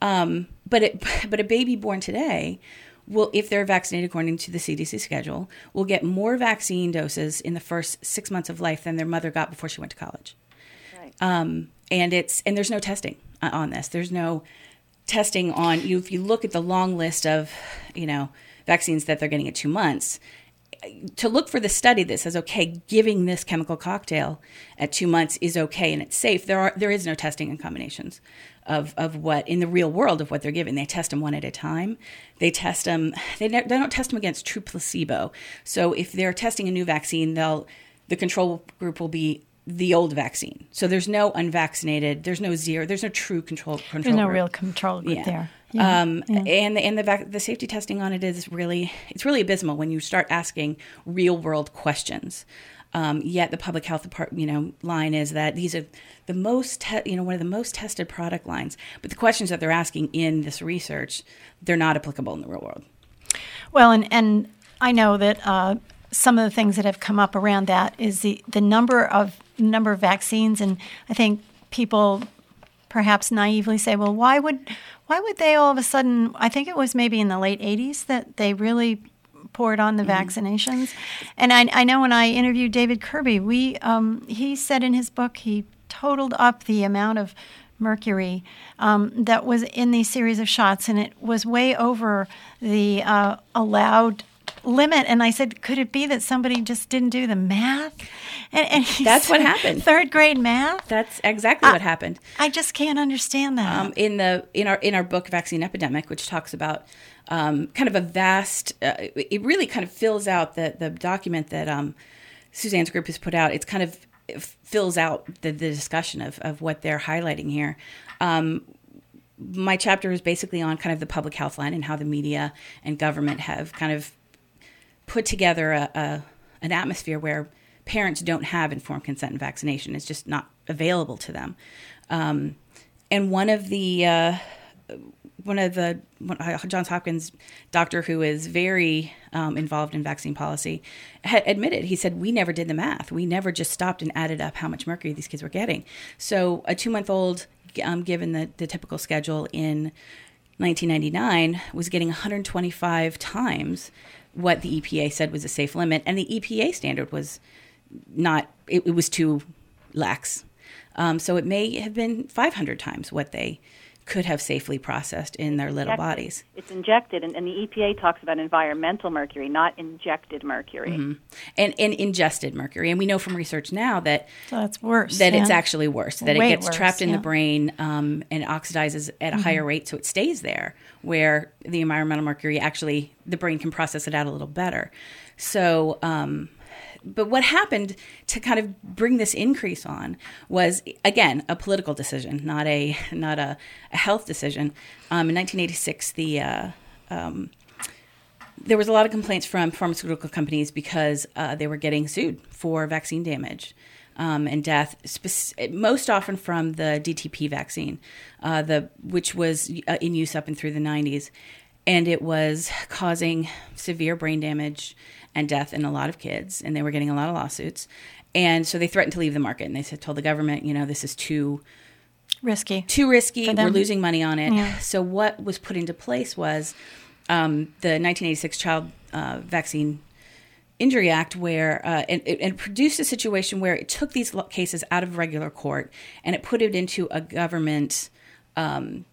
Um, but it, [laughs] but a baby born today will, if they're vaccinated according to the CDC schedule, will get more vaccine doses in the first six months of life than their mother got before she went to college. Right. Um, and it's and there's no testing on this. There's no testing on you. If you look at the long list of, you know, vaccines that they're getting at two months, to look for the study that says, okay, giving this chemical cocktail at two months is okay and it's safe. There are there is no testing in combinations of of what in the real world of what they're giving. They test them one at a time. They test them. They, ne- they don't test them against true placebo. So if they're testing a new vaccine, they'll the control group will be the old vaccine. So there's no unvaccinated. There's no zero. There's no true control. control There's no group. real control group Yeah. there. Um, and the, and the vac- the safety testing on it is really it's really abysmal when you start asking real world questions. Um, yet the public health department, you know, line is that these are the most, te- you know, one of the most tested product lines. But the questions that they're asking in this research, they're not applicable in the real world. Well, and, and I know that uh, some of the things that have come up around that is the, the number of number of vaccines, and I think people perhaps naively say, well, why would why would they all of a sudden? I think it was maybe in the late '80s that they really poured on the vaccinations, and I, I know when I interviewed David Kirby, we um, he said in his book he totaled up the amount of mercury um, that was in these series of shots, and it was way over the uh, allowed limit. And I said, could it be that somebody just didn't do the math? And, and That's what happened. Third grade math. That's exactly what happened. I just can't understand that. um, in the in our in our book vaccine epidemic which talks about um, kind of a vast uh, it really kind of fills out the the document that um, suzanne's group has put out it's kind of it fills out the, the discussion of, of what they're highlighting here um, my chapter is basically on kind of the public health line and how the media and government have kind of put together a, a an atmosphere where parents don't have informed consent and vaccination. It's just not available to them. Um, and one of the uh, one of the one, uh, Johns Hopkins doctor who is very um, involved in vaccine policy admitted he said we never did the math. We never just stopped and added up how much mercury these kids were getting. So a two month old, um, given the, the typical schedule in 1999, was getting 125 times what the EPA said was a safe limit, and the EPA standard was not. It, it was too lax. Um, so it may have been 500 times what they could have safely processed in their little Injected. bodies. It's injected, and, and the EPA talks about environmental mercury, not injected mercury. Mm-hmm. And, and ingested mercury. And we know from research now that so that's worse. that it's actually worse, that Way it gets worse, trapped in yeah. the brain um, and oxidizes at a higher rate, so it stays there, where the environmental mercury actually, the brain can process it out a little better. So, um, but what happened to kind of bring this increase on was again a political decision, not a not a, a health decision. Um, in 1986, the uh, um, there was a lot of complaints from pharmaceutical companies because uh, they were getting sued for vaccine damage um, and death, spec- most often from the DTP vaccine, uh, the which was uh, in use up and through the 90s, and it was causing severe brain damage and death in a lot of kids, and they were getting a lot of lawsuits. And so they threatened to leave the market, and they said, told the government, you know, this is too risky. too risky. We're losing money on it. Yeah. So what was put into place was um, the 1986 Child uh, Vaccine Injury Act, where uh, and, it, it produced a situation where it took these cases out of regular court and it put it into a government. Um,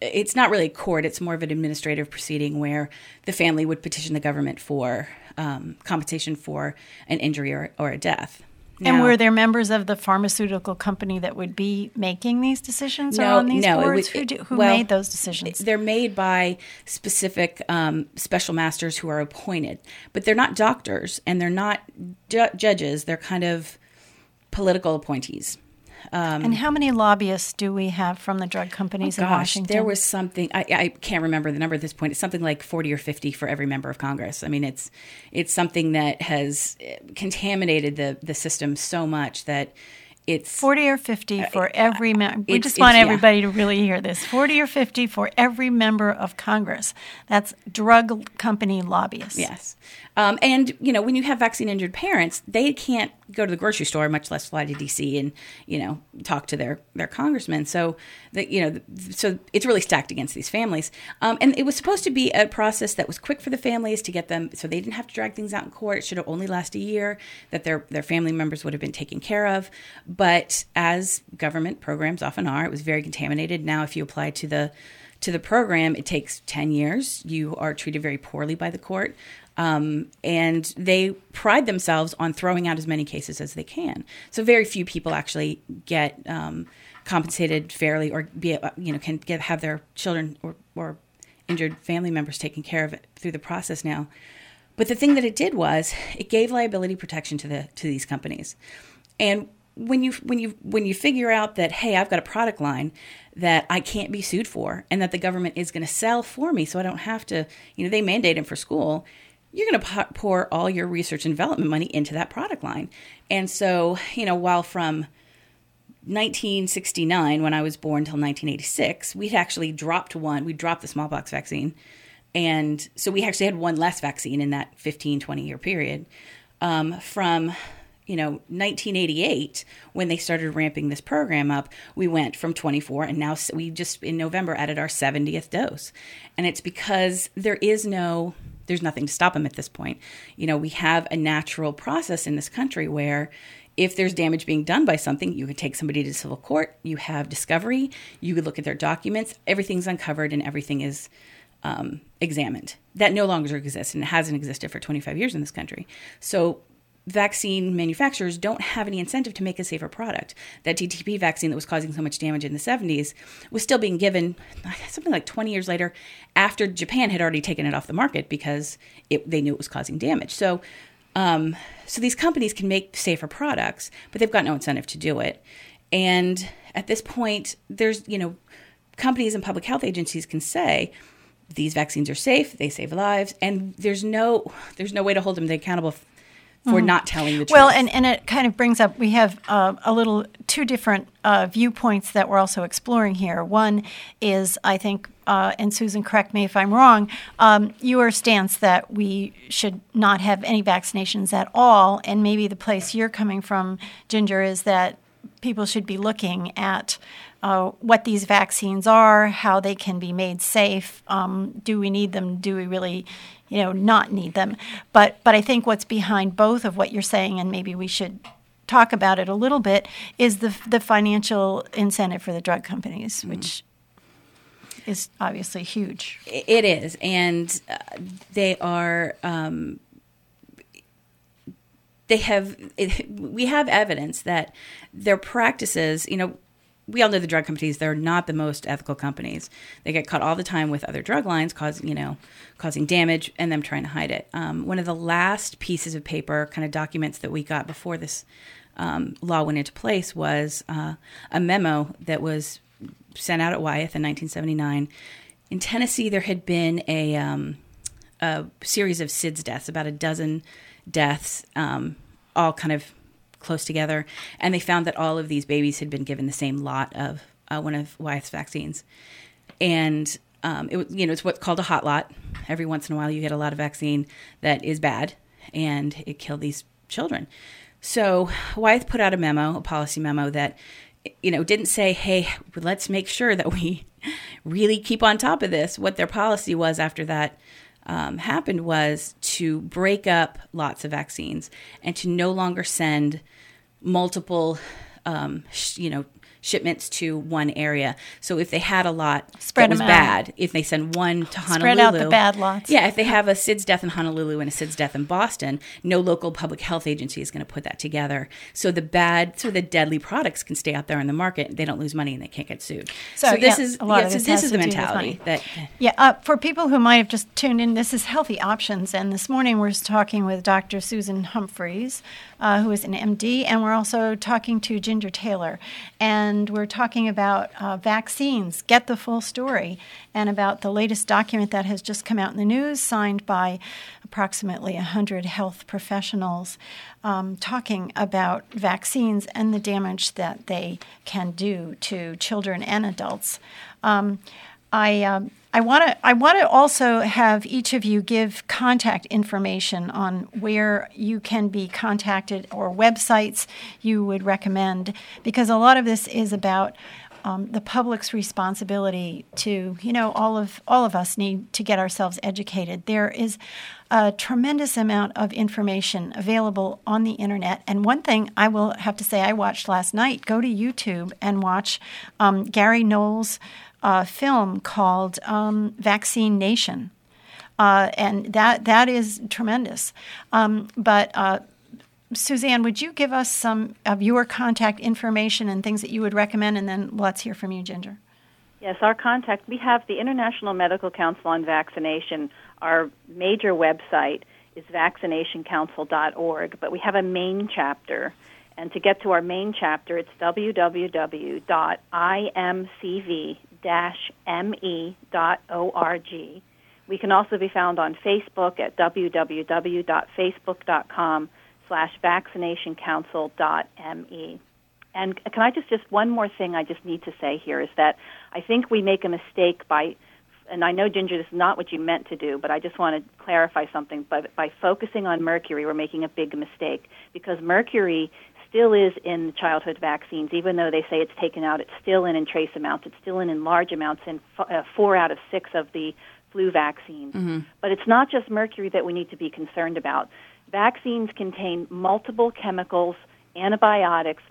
it's not really a court; it's more of an administrative proceeding where the family would petition the government for um, compensation for an injury or, or a death. and were there members of the pharmaceutical company that would be making these decisions or No, on these no, boards? was- who do, who well, made those decisions? They're made by specific um, special masters who are appointed, but they're not doctors and they're not ju- judges. They're kind of political appointees. Um, and how many lobbyists do we have from the drug companies in Oh, Gosh, Washington? there was something I, I can't remember the number at this point. It's something like forty or fifty for every member of Congress. I mean, it's it's something that has contaminated the the system so much that it's 40 or 50 for every member. We Uh, just want it's- yeah. everybody to really hear this. 40 or 50 for every member of Congress. That's drug company lobbyists. Yes. Um, and, you know, when you have vaccine injured parents, they can't go to the grocery store, much less fly to DC and, you know, talk to their, their congressman. So, you know, so it's really stacked against these families. Um, and it was supposed to be a process that was quick for the families to get them, so they didn't have to drag things out in court. It should have only lasted a year, that their, their family members would have been taken care of. But as government programs often are, it was very contaminated. Now, if you apply to the to the program, it takes 10 years. You are treated very poorly by the court. Um, and they pride themselves on throwing out as many cases as they can. So very few people actually get um, compensated fairly or be uh, you know can get have their children or, or injured family members taken care of through the process now. But the thing that it did was it gave liability protection to the to these companies. And when you when you when you figure out that hey, I've got a product line that I can't be sued for and that the government is going to sell for me so I don't have to, you know, they mandate them for school you're going to pour all your research and development money into that product line. And so, you know, while from 1969, when I was born, till 1986, we'd actually dropped one. We dropped the smallpox vaccine. And so we actually had one less vaccine in that 15, 20 year period. Um, from you know 1988 when they started ramping this program up we went from 24 and now we just in november added our 70th dose and it's because there is no there's nothing to stop them at this point. You know, we have a natural process in this country where if there's damage being done by something, you could take somebody to civil court, you have discovery, you could look at their documents, everything's uncovered and everything is um, examined. That no longer exists and it hasn't existed for 25 years in this country. So vaccine manufacturers don't have any incentive to make a safer product. That DTP vaccine that was causing so much damage in the 70s was still being given [sighs] something like 20 years later after Japan had already taken it off the market because it, they knew it was causing damage. So, um, so these companies can make safer products, but they've got no incentive to do it. And at this point, there's, you know, companies and public health agencies can say, these vaccines are safe, they save lives, and there's no there's no way to hold them accountable for mm not telling the truth. Well, and, and it kind of brings up we have uh, a little two different uh, viewpoints that we're also exploring here. One is, I think, uh, and Susan, correct me if I'm wrong, um, your stance that we should not have any vaccinations at all, and maybe the place you're coming from, Ginger, is that people should be looking at uh, what these vaccines are, how they can be made safe. Um, do we need them? Do we really, you know, not need them? But but I think what's behind both of what you're saying, and maybe we should talk about it a little bit, is the the financial incentive for the drug companies, mm-hmm. which is obviously huge. It is, and uh, they are. Um, they have it, we have evidence that their practices you know we all know the drug companies they're not the most ethical companies they get caught all the time with other drug lines causing you know causing damage and them trying to hide it um, one of the last pieces of paper kind of documents that we got before this um, law went into place was uh, a memo that was sent out at wyeth in 1979 in tennessee there had been a, um, a series of sids deaths about a dozen deaths um, all kind of close together, and they found that all of these babies had been given the same lot of uh, one of Wyeth's vaccines, and um, it you know it's what's called a hot lot. Every once in a while, you get a lot of vaccine that is bad, and it killed these children. So Wyeth put out a memo, a policy memo that you know didn't say, "Hey, let's make sure that we really keep on top of this." What their policy was after that um, happened was to break up lots of vaccines and to no longer send multiple, um, sh- you know, shipments to one area. So if they had a lot Spread that was bad, if they send one to Honolulu, Spread out the bad lots. Yeah, if they have a SIDS death in Honolulu and a SIDS death in Boston, no local public health agency is going to put that together. So the bad, so the deadly products can stay out there in the market. They don't lose money and they can't get sued. So, so this yeah, is a lot yeah, of this, this is the mentality that. Yeah, uh, for people who might have just tuned in, this is Healthy Options, and this morning we're talking with Dr. Susan Humphries, uh, who is an MD, and we're also talking to Ginger Taylor. And we're talking about uh, vaccines, get the full story, and about the latest document that has just come out in the news, signed by approximately 100 health professionals, um, talking about vaccines and the damage that they can do to children and adults. Um, I. Um, I want to I want to also have each of you give contact information on where you can be contacted or websites you would recommend because a lot of this is about um, the public's responsibility to you know all of all of us need to get ourselves educated. There is a tremendous amount of information available on the internet. And one thing I will have to say, I watched last night. Go to YouTube and watch um, Gary Null's uh, film called um, Vaccine Nation. Uh, and that that is tremendous. Um, but uh, Suzanne, would you give us some of your contact information and things that you would recommend, and then let's hear from you, Ginger. Yes, our contact. We have the International Medical Council on Vaccination. Our major website is vaccinationcouncil.org, but we have a main chapter. And to get to our main chapter, it's www.imcv-me.org. We can also be found on Facebook at www.facebook.com slash vaccinationcouncil.me. And can I just, just one more thing I just need to say here is that I think we make a mistake by, and I know, Ginger, this is not what you meant to do, but I just want to clarify something. But by focusing on mercury, we're making a big mistake because mercury still is in childhood vaccines, even though they say it's taken out. It's still in in trace amounts. It's still in in large amounts in f- uh, four out of six of the flu vaccines. Mm-hmm. But it's not just mercury that we need to be concerned about. Vaccines contain multiple chemicals, antibiotics.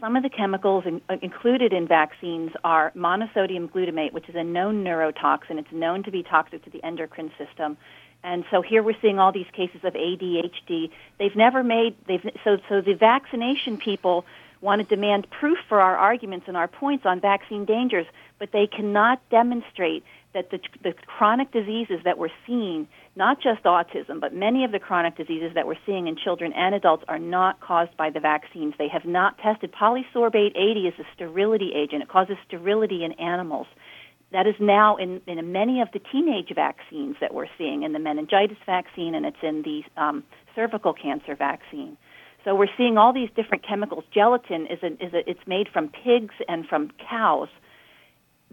Some of the chemicals in, uh, included in vaccines are monosodium glutamate, which is a known neurotoxin. It's known to be toxic to the endocrine system. And so here we're seeing all these cases of ADHD. They've never made they've so so the vaccination people want to demand proof for our arguments and our points on vaccine dangers, but they cannot demonstrate that the, the chronic diseases that we're seeing, not just autism, but many of the chronic diseases that we're seeing in children and adults are not caused by the vaccines. They have not tested. Polysorbate 80 is a sterility agent. It causes sterility in animals. That is now in, in many of the teenage vaccines that we're seeing, in the meningitis vaccine, and it's in the um, cervical cancer vaccine. So we're seeing all these different chemicals. Gelatin is a, is a, it's made from pigs and from cows.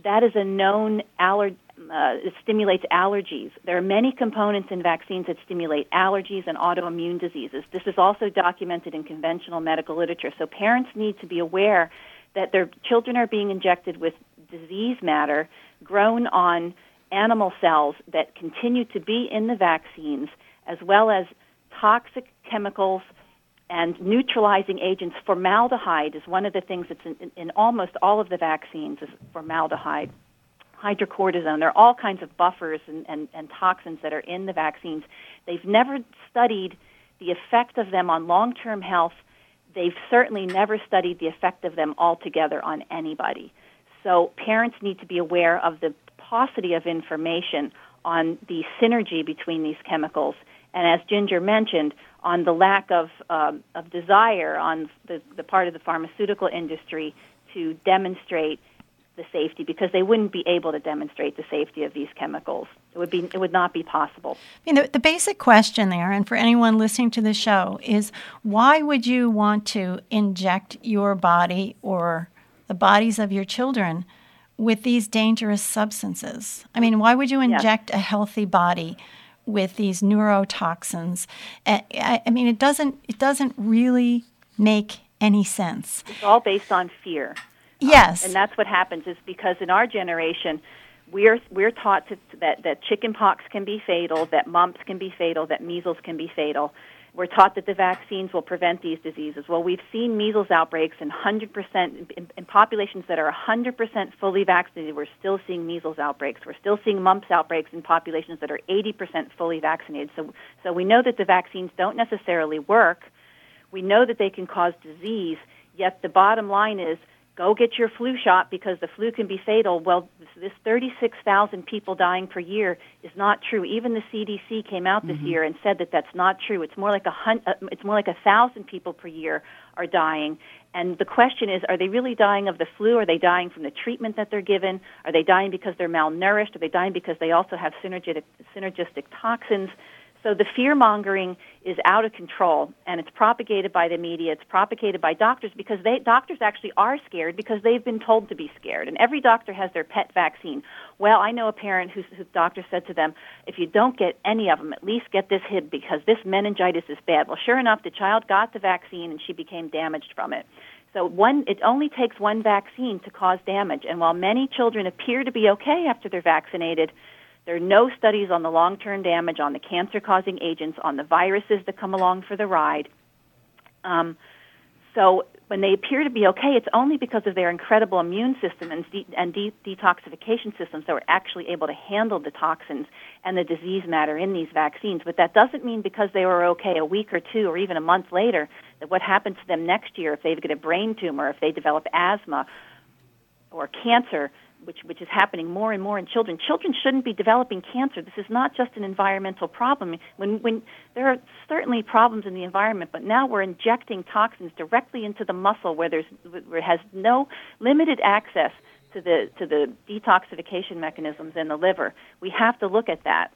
That is a known aller, uh, it stimulates allergies. There are many components in vaccines that stimulate allergies and autoimmune diseases. This is also documented in conventional medical literature. So parents need to be aware that their children are being injected with disease matter grown on animal cells that continue to be in the vaccines, as well as toxic chemicals and neutralizing agents. Formaldehyde is one of the things that's in, in, in almost all of the vaccines is formaldehyde. Hydrocortisone. There are all kinds of buffers and, and, and toxins that are in the vaccines. They've never studied the effect of them on long term health. They've certainly never studied the effect of them altogether on anybody. So parents need to be aware of the paucity of information on the synergy between these chemicals. And as Ginger mentioned, on the lack of, um, of desire on the, the part of the pharmaceutical industry to demonstrate the safety because they wouldn't be able to demonstrate the safety of these chemicals. It would be it would not be possible. I mean, the, the basic question there, and for anyone listening to the show, is why would you want to inject your body or the bodies of your children with these dangerous substances. I mean, why would you inject a healthy body with these neurotoxins? I mean, it doesn't it doesn't really make any sense. It's all based on fear. Yes, um, and that's what happens is because in our generation, we're we're taught to, that that chickenpox can be fatal, that mumps can be fatal, that measles can be fatal. We're taught that the vaccines will prevent these diseases. Well, we've seen measles outbreaks in 100% in, in populations that are 100% fully vaccinated. We're still seeing measles outbreaks. We're still seeing mumps outbreaks in populations that are 80% fully vaccinated. So, so we know that the vaccines don't necessarily work. We know that they can cause disease. Yet the bottom line is go get your flu shot because the flu can be fatal. Well, this 36,000 people dying per year is not true. Even the CDC came out this mm-hmm. year and said that that's not true. It's more like a hun- uh, it's more like a thousand people per year are dying. And the question is, are they really dying of the flu? Are they dying from the treatment that they're given? Are they dying because they're malnourished? Are they dying because they also have synergistic, synergistic toxins? So the fear mongering is out of control, and it's propagated by the media. It's propagated by doctors because they doctors actually are scared because they've been told to be scared. And every doctor has their pet vaccine. Well, I know a parent whose, whose doctor said to them, "If you don't get any of them, at least get this hib because this meningitis is bad." Well, sure enough, the child got the vaccine and she became damaged from it. So one, it only takes one vaccine to cause damage. And while many children appear to be okay after they're vaccinated there are no studies on the long term damage, on the cancer causing agents, on the viruses that come along for the ride. Um, so when they appear to be okay, it's only because of their incredible immune system and, de- and de- detoxification systems that were actually able to handle the toxins and the disease matter in these vaccines. But that doesn't mean because they were okay a week or two or even a month later that what happens to them next year if they get a brain tumor, if they develop asthma or cancer, which which is happening more and more in children. Children shouldn't be developing cancer. This is not just an environmental problem. When when there are certainly problems in the environment, but now we're injecting toxins directly into the muscle where there's where it has no limited access to the to the detoxification mechanisms in the liver. We have to look at that.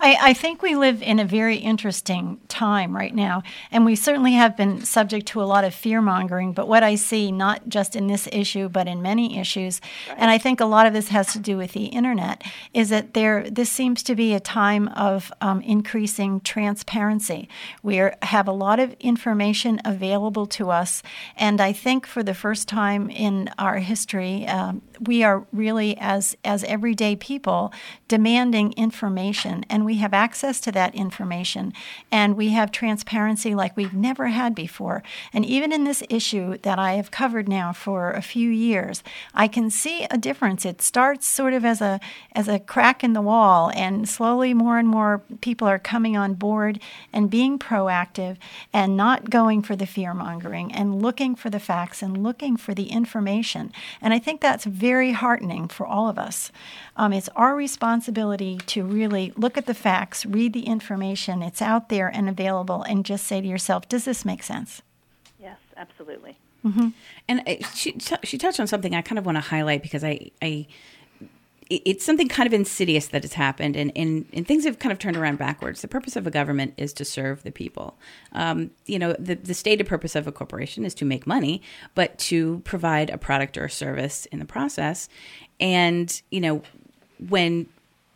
I, I, think we live in a very interesting time right now, and we certainly have been subject to a lot of fear mongering. But what I see, not just in this issue, but in many issues, right. and I think a lot of this has to do with the internet, is that there this seems to be a time of um, increasing transparency. We are, have a lot of information available to us, and I think for the first time in our history, um, we are really, as as everyday people, demanding information information and we have access to that information and we have transparency like we've never had before. And even in this issue that I have covered now for a few years, I can see a difference. It starts sort of as a as a crack in the wall and slowly more and more people are coming on board and being proactive and not going for the fear mongering and looking for the facts and looking for the information. And I think that's very heartening for all of us. Um, it's our responsibility to really look at the facts, read the information, it's out there and available, and just say to yourself, does this make sense? Yes, absolutely. Mm-hmm. And uh, she she touched on something I kind of want to highlight because I I it's something kind of insidious that has happened, and, and, and things have kind of turned around backwards. The purpose of a government is to serve the people. Um, you know, the, the stated purpose of a corporation is to make money, but to provide a product or a service in the process. And, you know, when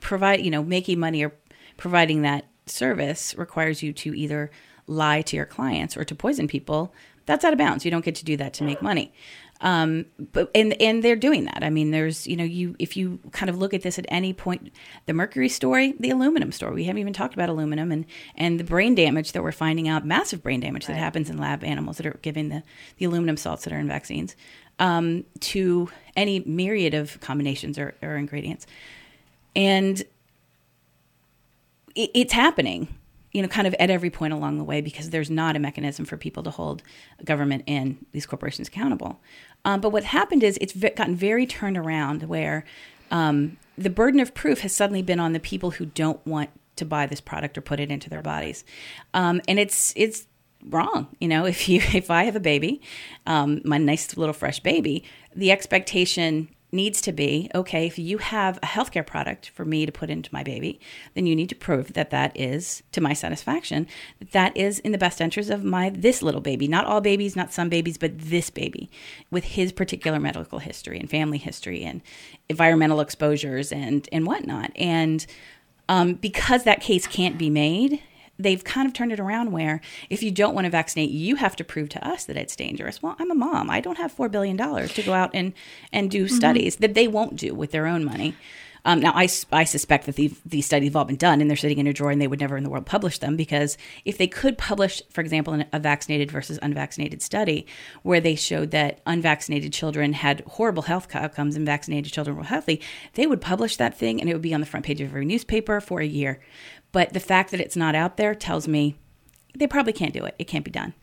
provide, you know, making money or providing that service requires you to either lie to your clients or to poison people, that's out of bounds. You don't get to do that to make money. Um, but and and they're doing that. I mean, there's you know you if you kind of look at this at any point, the mercury story, the aluminum story. We haven't even talked about aluminum and and the brain damage that we're finding out, massive brain damage right. that happens in lab animals that are given the the aluminum salts that are in vaccines. Um, to any myriad of combinations or, or ingredients and it, it's happening you know, kind of at every point along the way because there's not a mechanism for people to hold government and these corporations accountable. Um, but what happened is it's gotten very turned around where um, the burden of proof has suddenly been on the people who don't want to buy this product or put it into their bodies, um, and it's it's wrong. You know, [laughs] if you if I have a baby, um, my nice little fresh baby, the expectation needs to be okay, if you have a healthcare product for me to put into my baby, then you need to prove that that is to my satisfaction, that that is in the best interest of my this little baby, not all babies, not some babies, but this baby with his particular medical history and family history and environmental exposures and and whatnot. And um, because that case can't be made they've kind of turned it around where if you don't want to vaccinate, you have to prove to us that it's dangerous. Well, I'm a mom. I don't have four billion dollars to go out and and do mm-hmm. studies that they won't do with their own money. Um, now, I, I suspect that the, these studies have all been done and they're sitting in a drawer and they would never in the world publish them because if they could publish, for example, a vaccinated versus unvaccinated study where they showed that unvaccinated children had horrible health outcomes and vaccinated children were healthy, they would publish that thing and it would be on the front page of every newspaper for a year. But the fact that it's not out there tells me they probably can't do it. It can't be done.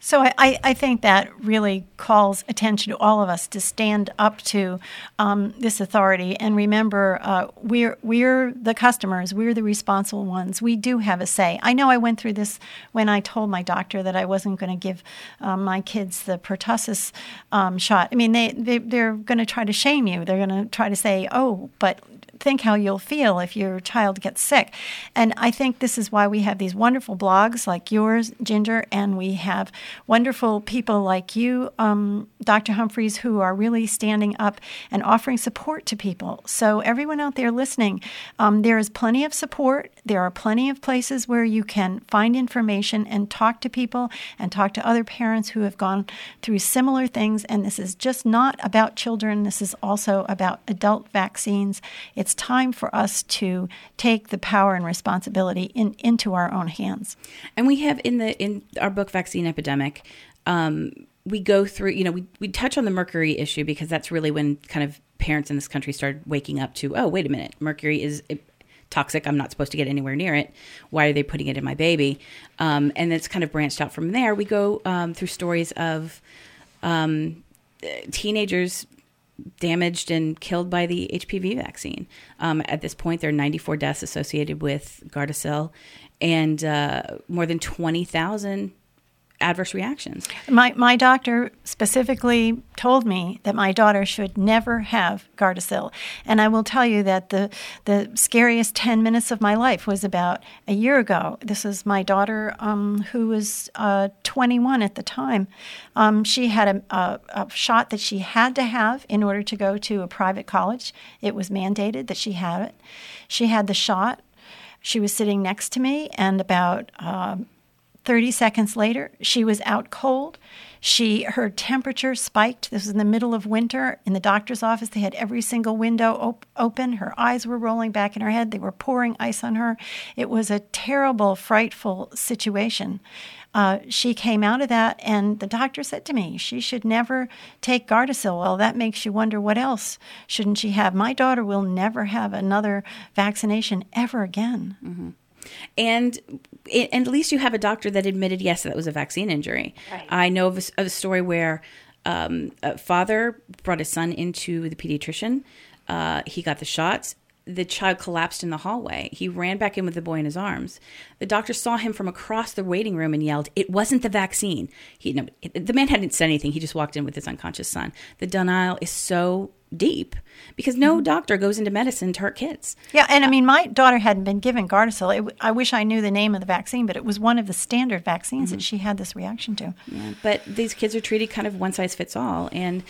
So I, I think that really calls attention to all of us to stand up to um, this authority and remember uh, we're we're the customers. We're the responsible ones. We do have a say. I know I went through this when I told my doctor that I wasn't going to give um, my kids the pertussis um, shot. I mean, they, they they're going to try to shame you. They're going to try to say, oh, but think how you'll feel if your child gets sick. And I think this is why we have these wonderful blogs like yours, Ginger, and we have wonderful people like you, um, Dr. Humphries, who are really standing up and offering support to people. So, everyone out there listening, um, there is plenty of support. There are plenty of places where you can find information and talk to people and talk to other parents who have gone through similar things. And this is just not about children, this is also about adult vaccines. It's time for us to take the power and responsibility in, into our own hands. And we have in the in our book Vaccine Epidemic, um, we go through, you know, we, we touch on the mercury issue because that's really when kind of parents in this country started waking up to, oh, wait a minute, mercury is toxic. I'm not supposed to get anywhere near it. Why are they putting it in my baby? Um, and it's kind of branched out from there. We go um, through stories of um, teenagers damaged and killed by the HPV vaccine. Um, at this point, there are 94 deaths associated with Gardasil and uh, more than 20,000 adverse reactions. My, my doctor specifically told me that my daughter should never have Gardasil. And I will tell you that the, the scariest 10 minutes of my life was about a year ago. This is my daughter, um, who was uh, 21 at the time. Um, she had a, a, a shot that she had to have in order to go to a private college. It was mandated that she had it. She had the shot. She was sitting next to me, and about um, 30 seconds later, she was out cold. She her temperature spiked. This was in the middle of winter. In the doctor's office, they had every single window op- open. Her eyes were rolling back in her head. They were pouring ice on her. It was a terrible, frightful situation. Uh, she came out of that, and the doctor said to me, she should never take Gardasil. Well, that makes you wonder what else shouldn't she have? My daughter will never have another vaccination ever again. Mm-hmm and and at least you have a doctor that admitted yes that was a vaccine injury. Right. I know of a, of a story where um, a father brought his son into the pediatrician. Uh, he got the shots. The child collapsed in the hallway. He ran back in with the boy in his arms. The doctor saw him from across the waiting room and yelled, "It wasn't the vaccine." He, no, the man hadn't said anything. He just walked in with his unconscious son. The denial is so deep because no mm-hmm. doctor goes into medicine to hurt kids. Yeah, and I mean, my daughter hadn't been given Gardasil. It, I wish I knew the name of the vaccine, but it was one of the standard vaccines mm-hmm. that she had this reaction to. Yeah, but these kids are treated kind of one size fits all, and.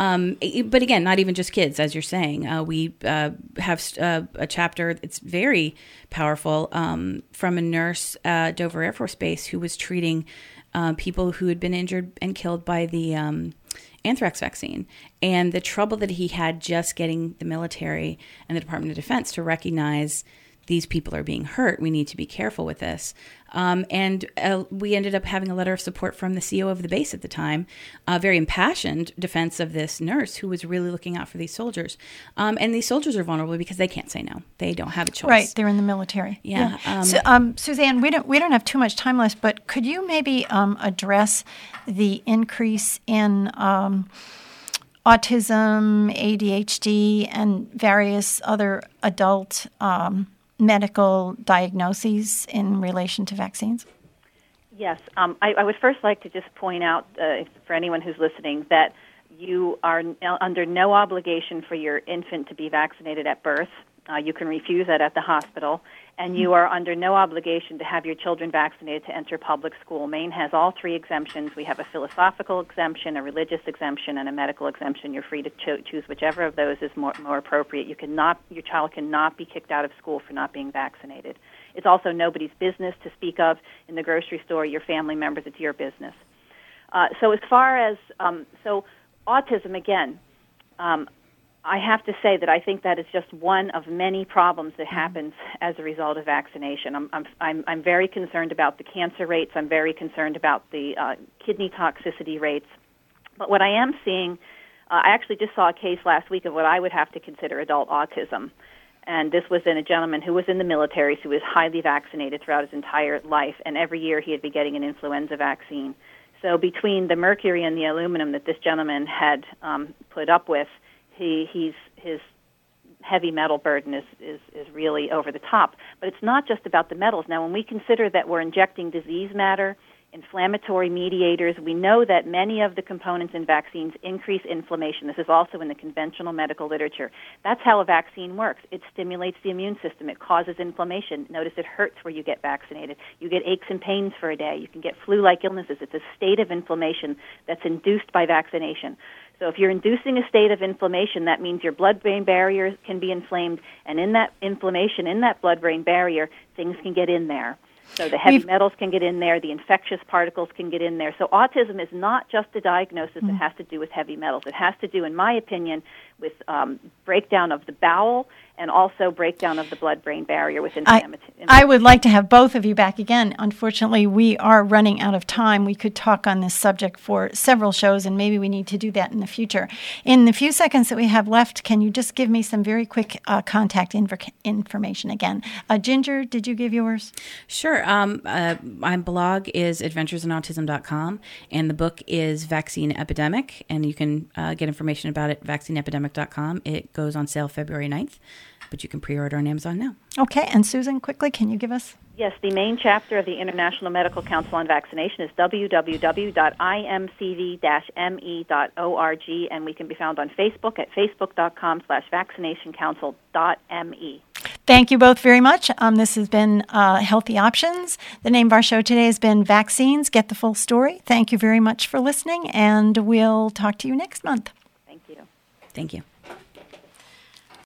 Um, but again, not even just kids, as you're saying. Uh, we uh, have uh, a chapter that's very powerful um, from a nurse at Dover Air Force Base who was treating uh, people who had been injured and killed by the um, anthrax vaccine and the trouble that he had just getting the military and the Department of Defense to recognize these people are being hurt. We need to be careful with this. Um, and uh, we ended up having a letter of support from the CEO of the base at the time, a very impassioned defense of this nurse who was really looking out for these soldiers. Um, and these soldiers are vulnerable because they can't say no; they don't have a choice. Right, they're in the military. Yeah. yeah. Um, so, um, Suzanne, we don't we don't have too much time left, but could you maybe um, address the increase in um, autism, ADHD, and various other adult um, medical diagnoses in relation to vaccines? Yes. Um, I, I, would first like to just point out uh, for anyone who's listening that you are under no obligation for your infant to be vaccinated at birth. Uh, you can refuse that at the hospital and you are under no obligation to have your children vaccinated to enter public school. Maine has all three exemptions. We have a philosophical exemption, a religious exemption, and a medical exemption. You're free to cho- choose whichever of those is more, more appropriate. You cannot, your child cannot be kicked out of school for not being vaccinated. It's also nobody's business to speak of in the grocery store. Your family members, it's your business. Uh, so as far as um, so autism again, um, I have to say that I think that is just one of many problems that mm-hmm. happens as a result of vaccination. I'm, I'm, I'm, I'm very concerned about the cancer rates. I'm very concerned about the uh, kidney toxicity rates. But what I am seeing, uh, I actually just saw a case last week of what I would have to consider adult autism. And this was in a gentleman who was in the military, so was highly vaccinated throughout his entire life, and every year he would be getting an influenza vaccine. So between the mercury and the aluminum that this gentleman had um, put up with, he he's his heavy metal burden is, is, is really over the top. But it's not just about the metals. Now, when we consider that we're injecting disease matter, inflammatory mediators, we know that many of the components in vaccines increase inflammation. This is also in the conventional medical literature. That's how a vaccine works. It stimulates the immune system, it causes inflammation. Notice it hurts where you get vaccinated. You get aches and pains for a day. You can get flu like illnesses. It's a state of inflammation that's induced by vaccination. So if you're inducing a state of inflammation, that means your blood-brain barrier can be inflamed, and in that inflammation, in that blood-brain barrier, things can get in there. So the heavy We've, metals can get in there, the infectious particles can get in there. So autism is not just a diagnosis mm-hmm. that has to do with heavy metals. It has to do, in my opinion, with um, breakdown of the bowel and also breakdown of the blood-brain barrier with I, inflammatory. I would like to have both of you back again. Unfortunately, we are running out of time. We could talk on this subject for several shows, and maybe we need to do that in the future. In the few seconds that we have left, can you just give me some very quick uh, contact inv- information again? Uh, Ginger, did you give yours? Sure. Um, uh, my blog is adventuresinautism.com, and the book is Vaccine Epidemic, and you can uh, get information about it at vaccineepidemic.com. It goes on sale February 9th, but you can pre order on Amazon now. Okay, and Susan, quickly, can you give us? Yes, the main chapter of the International Medical Council on Vaccination is www.imcv-me.org, and we can be found on Facebook at facebook.com slash vaccinationcouncil.me. Thank you both very much. Um, this has been uh, Healthy Options. The name of our show today has been Vaccines. Get the full story. Thank you very much for listening, and we'll talk to you next month. Thank you. Thank you.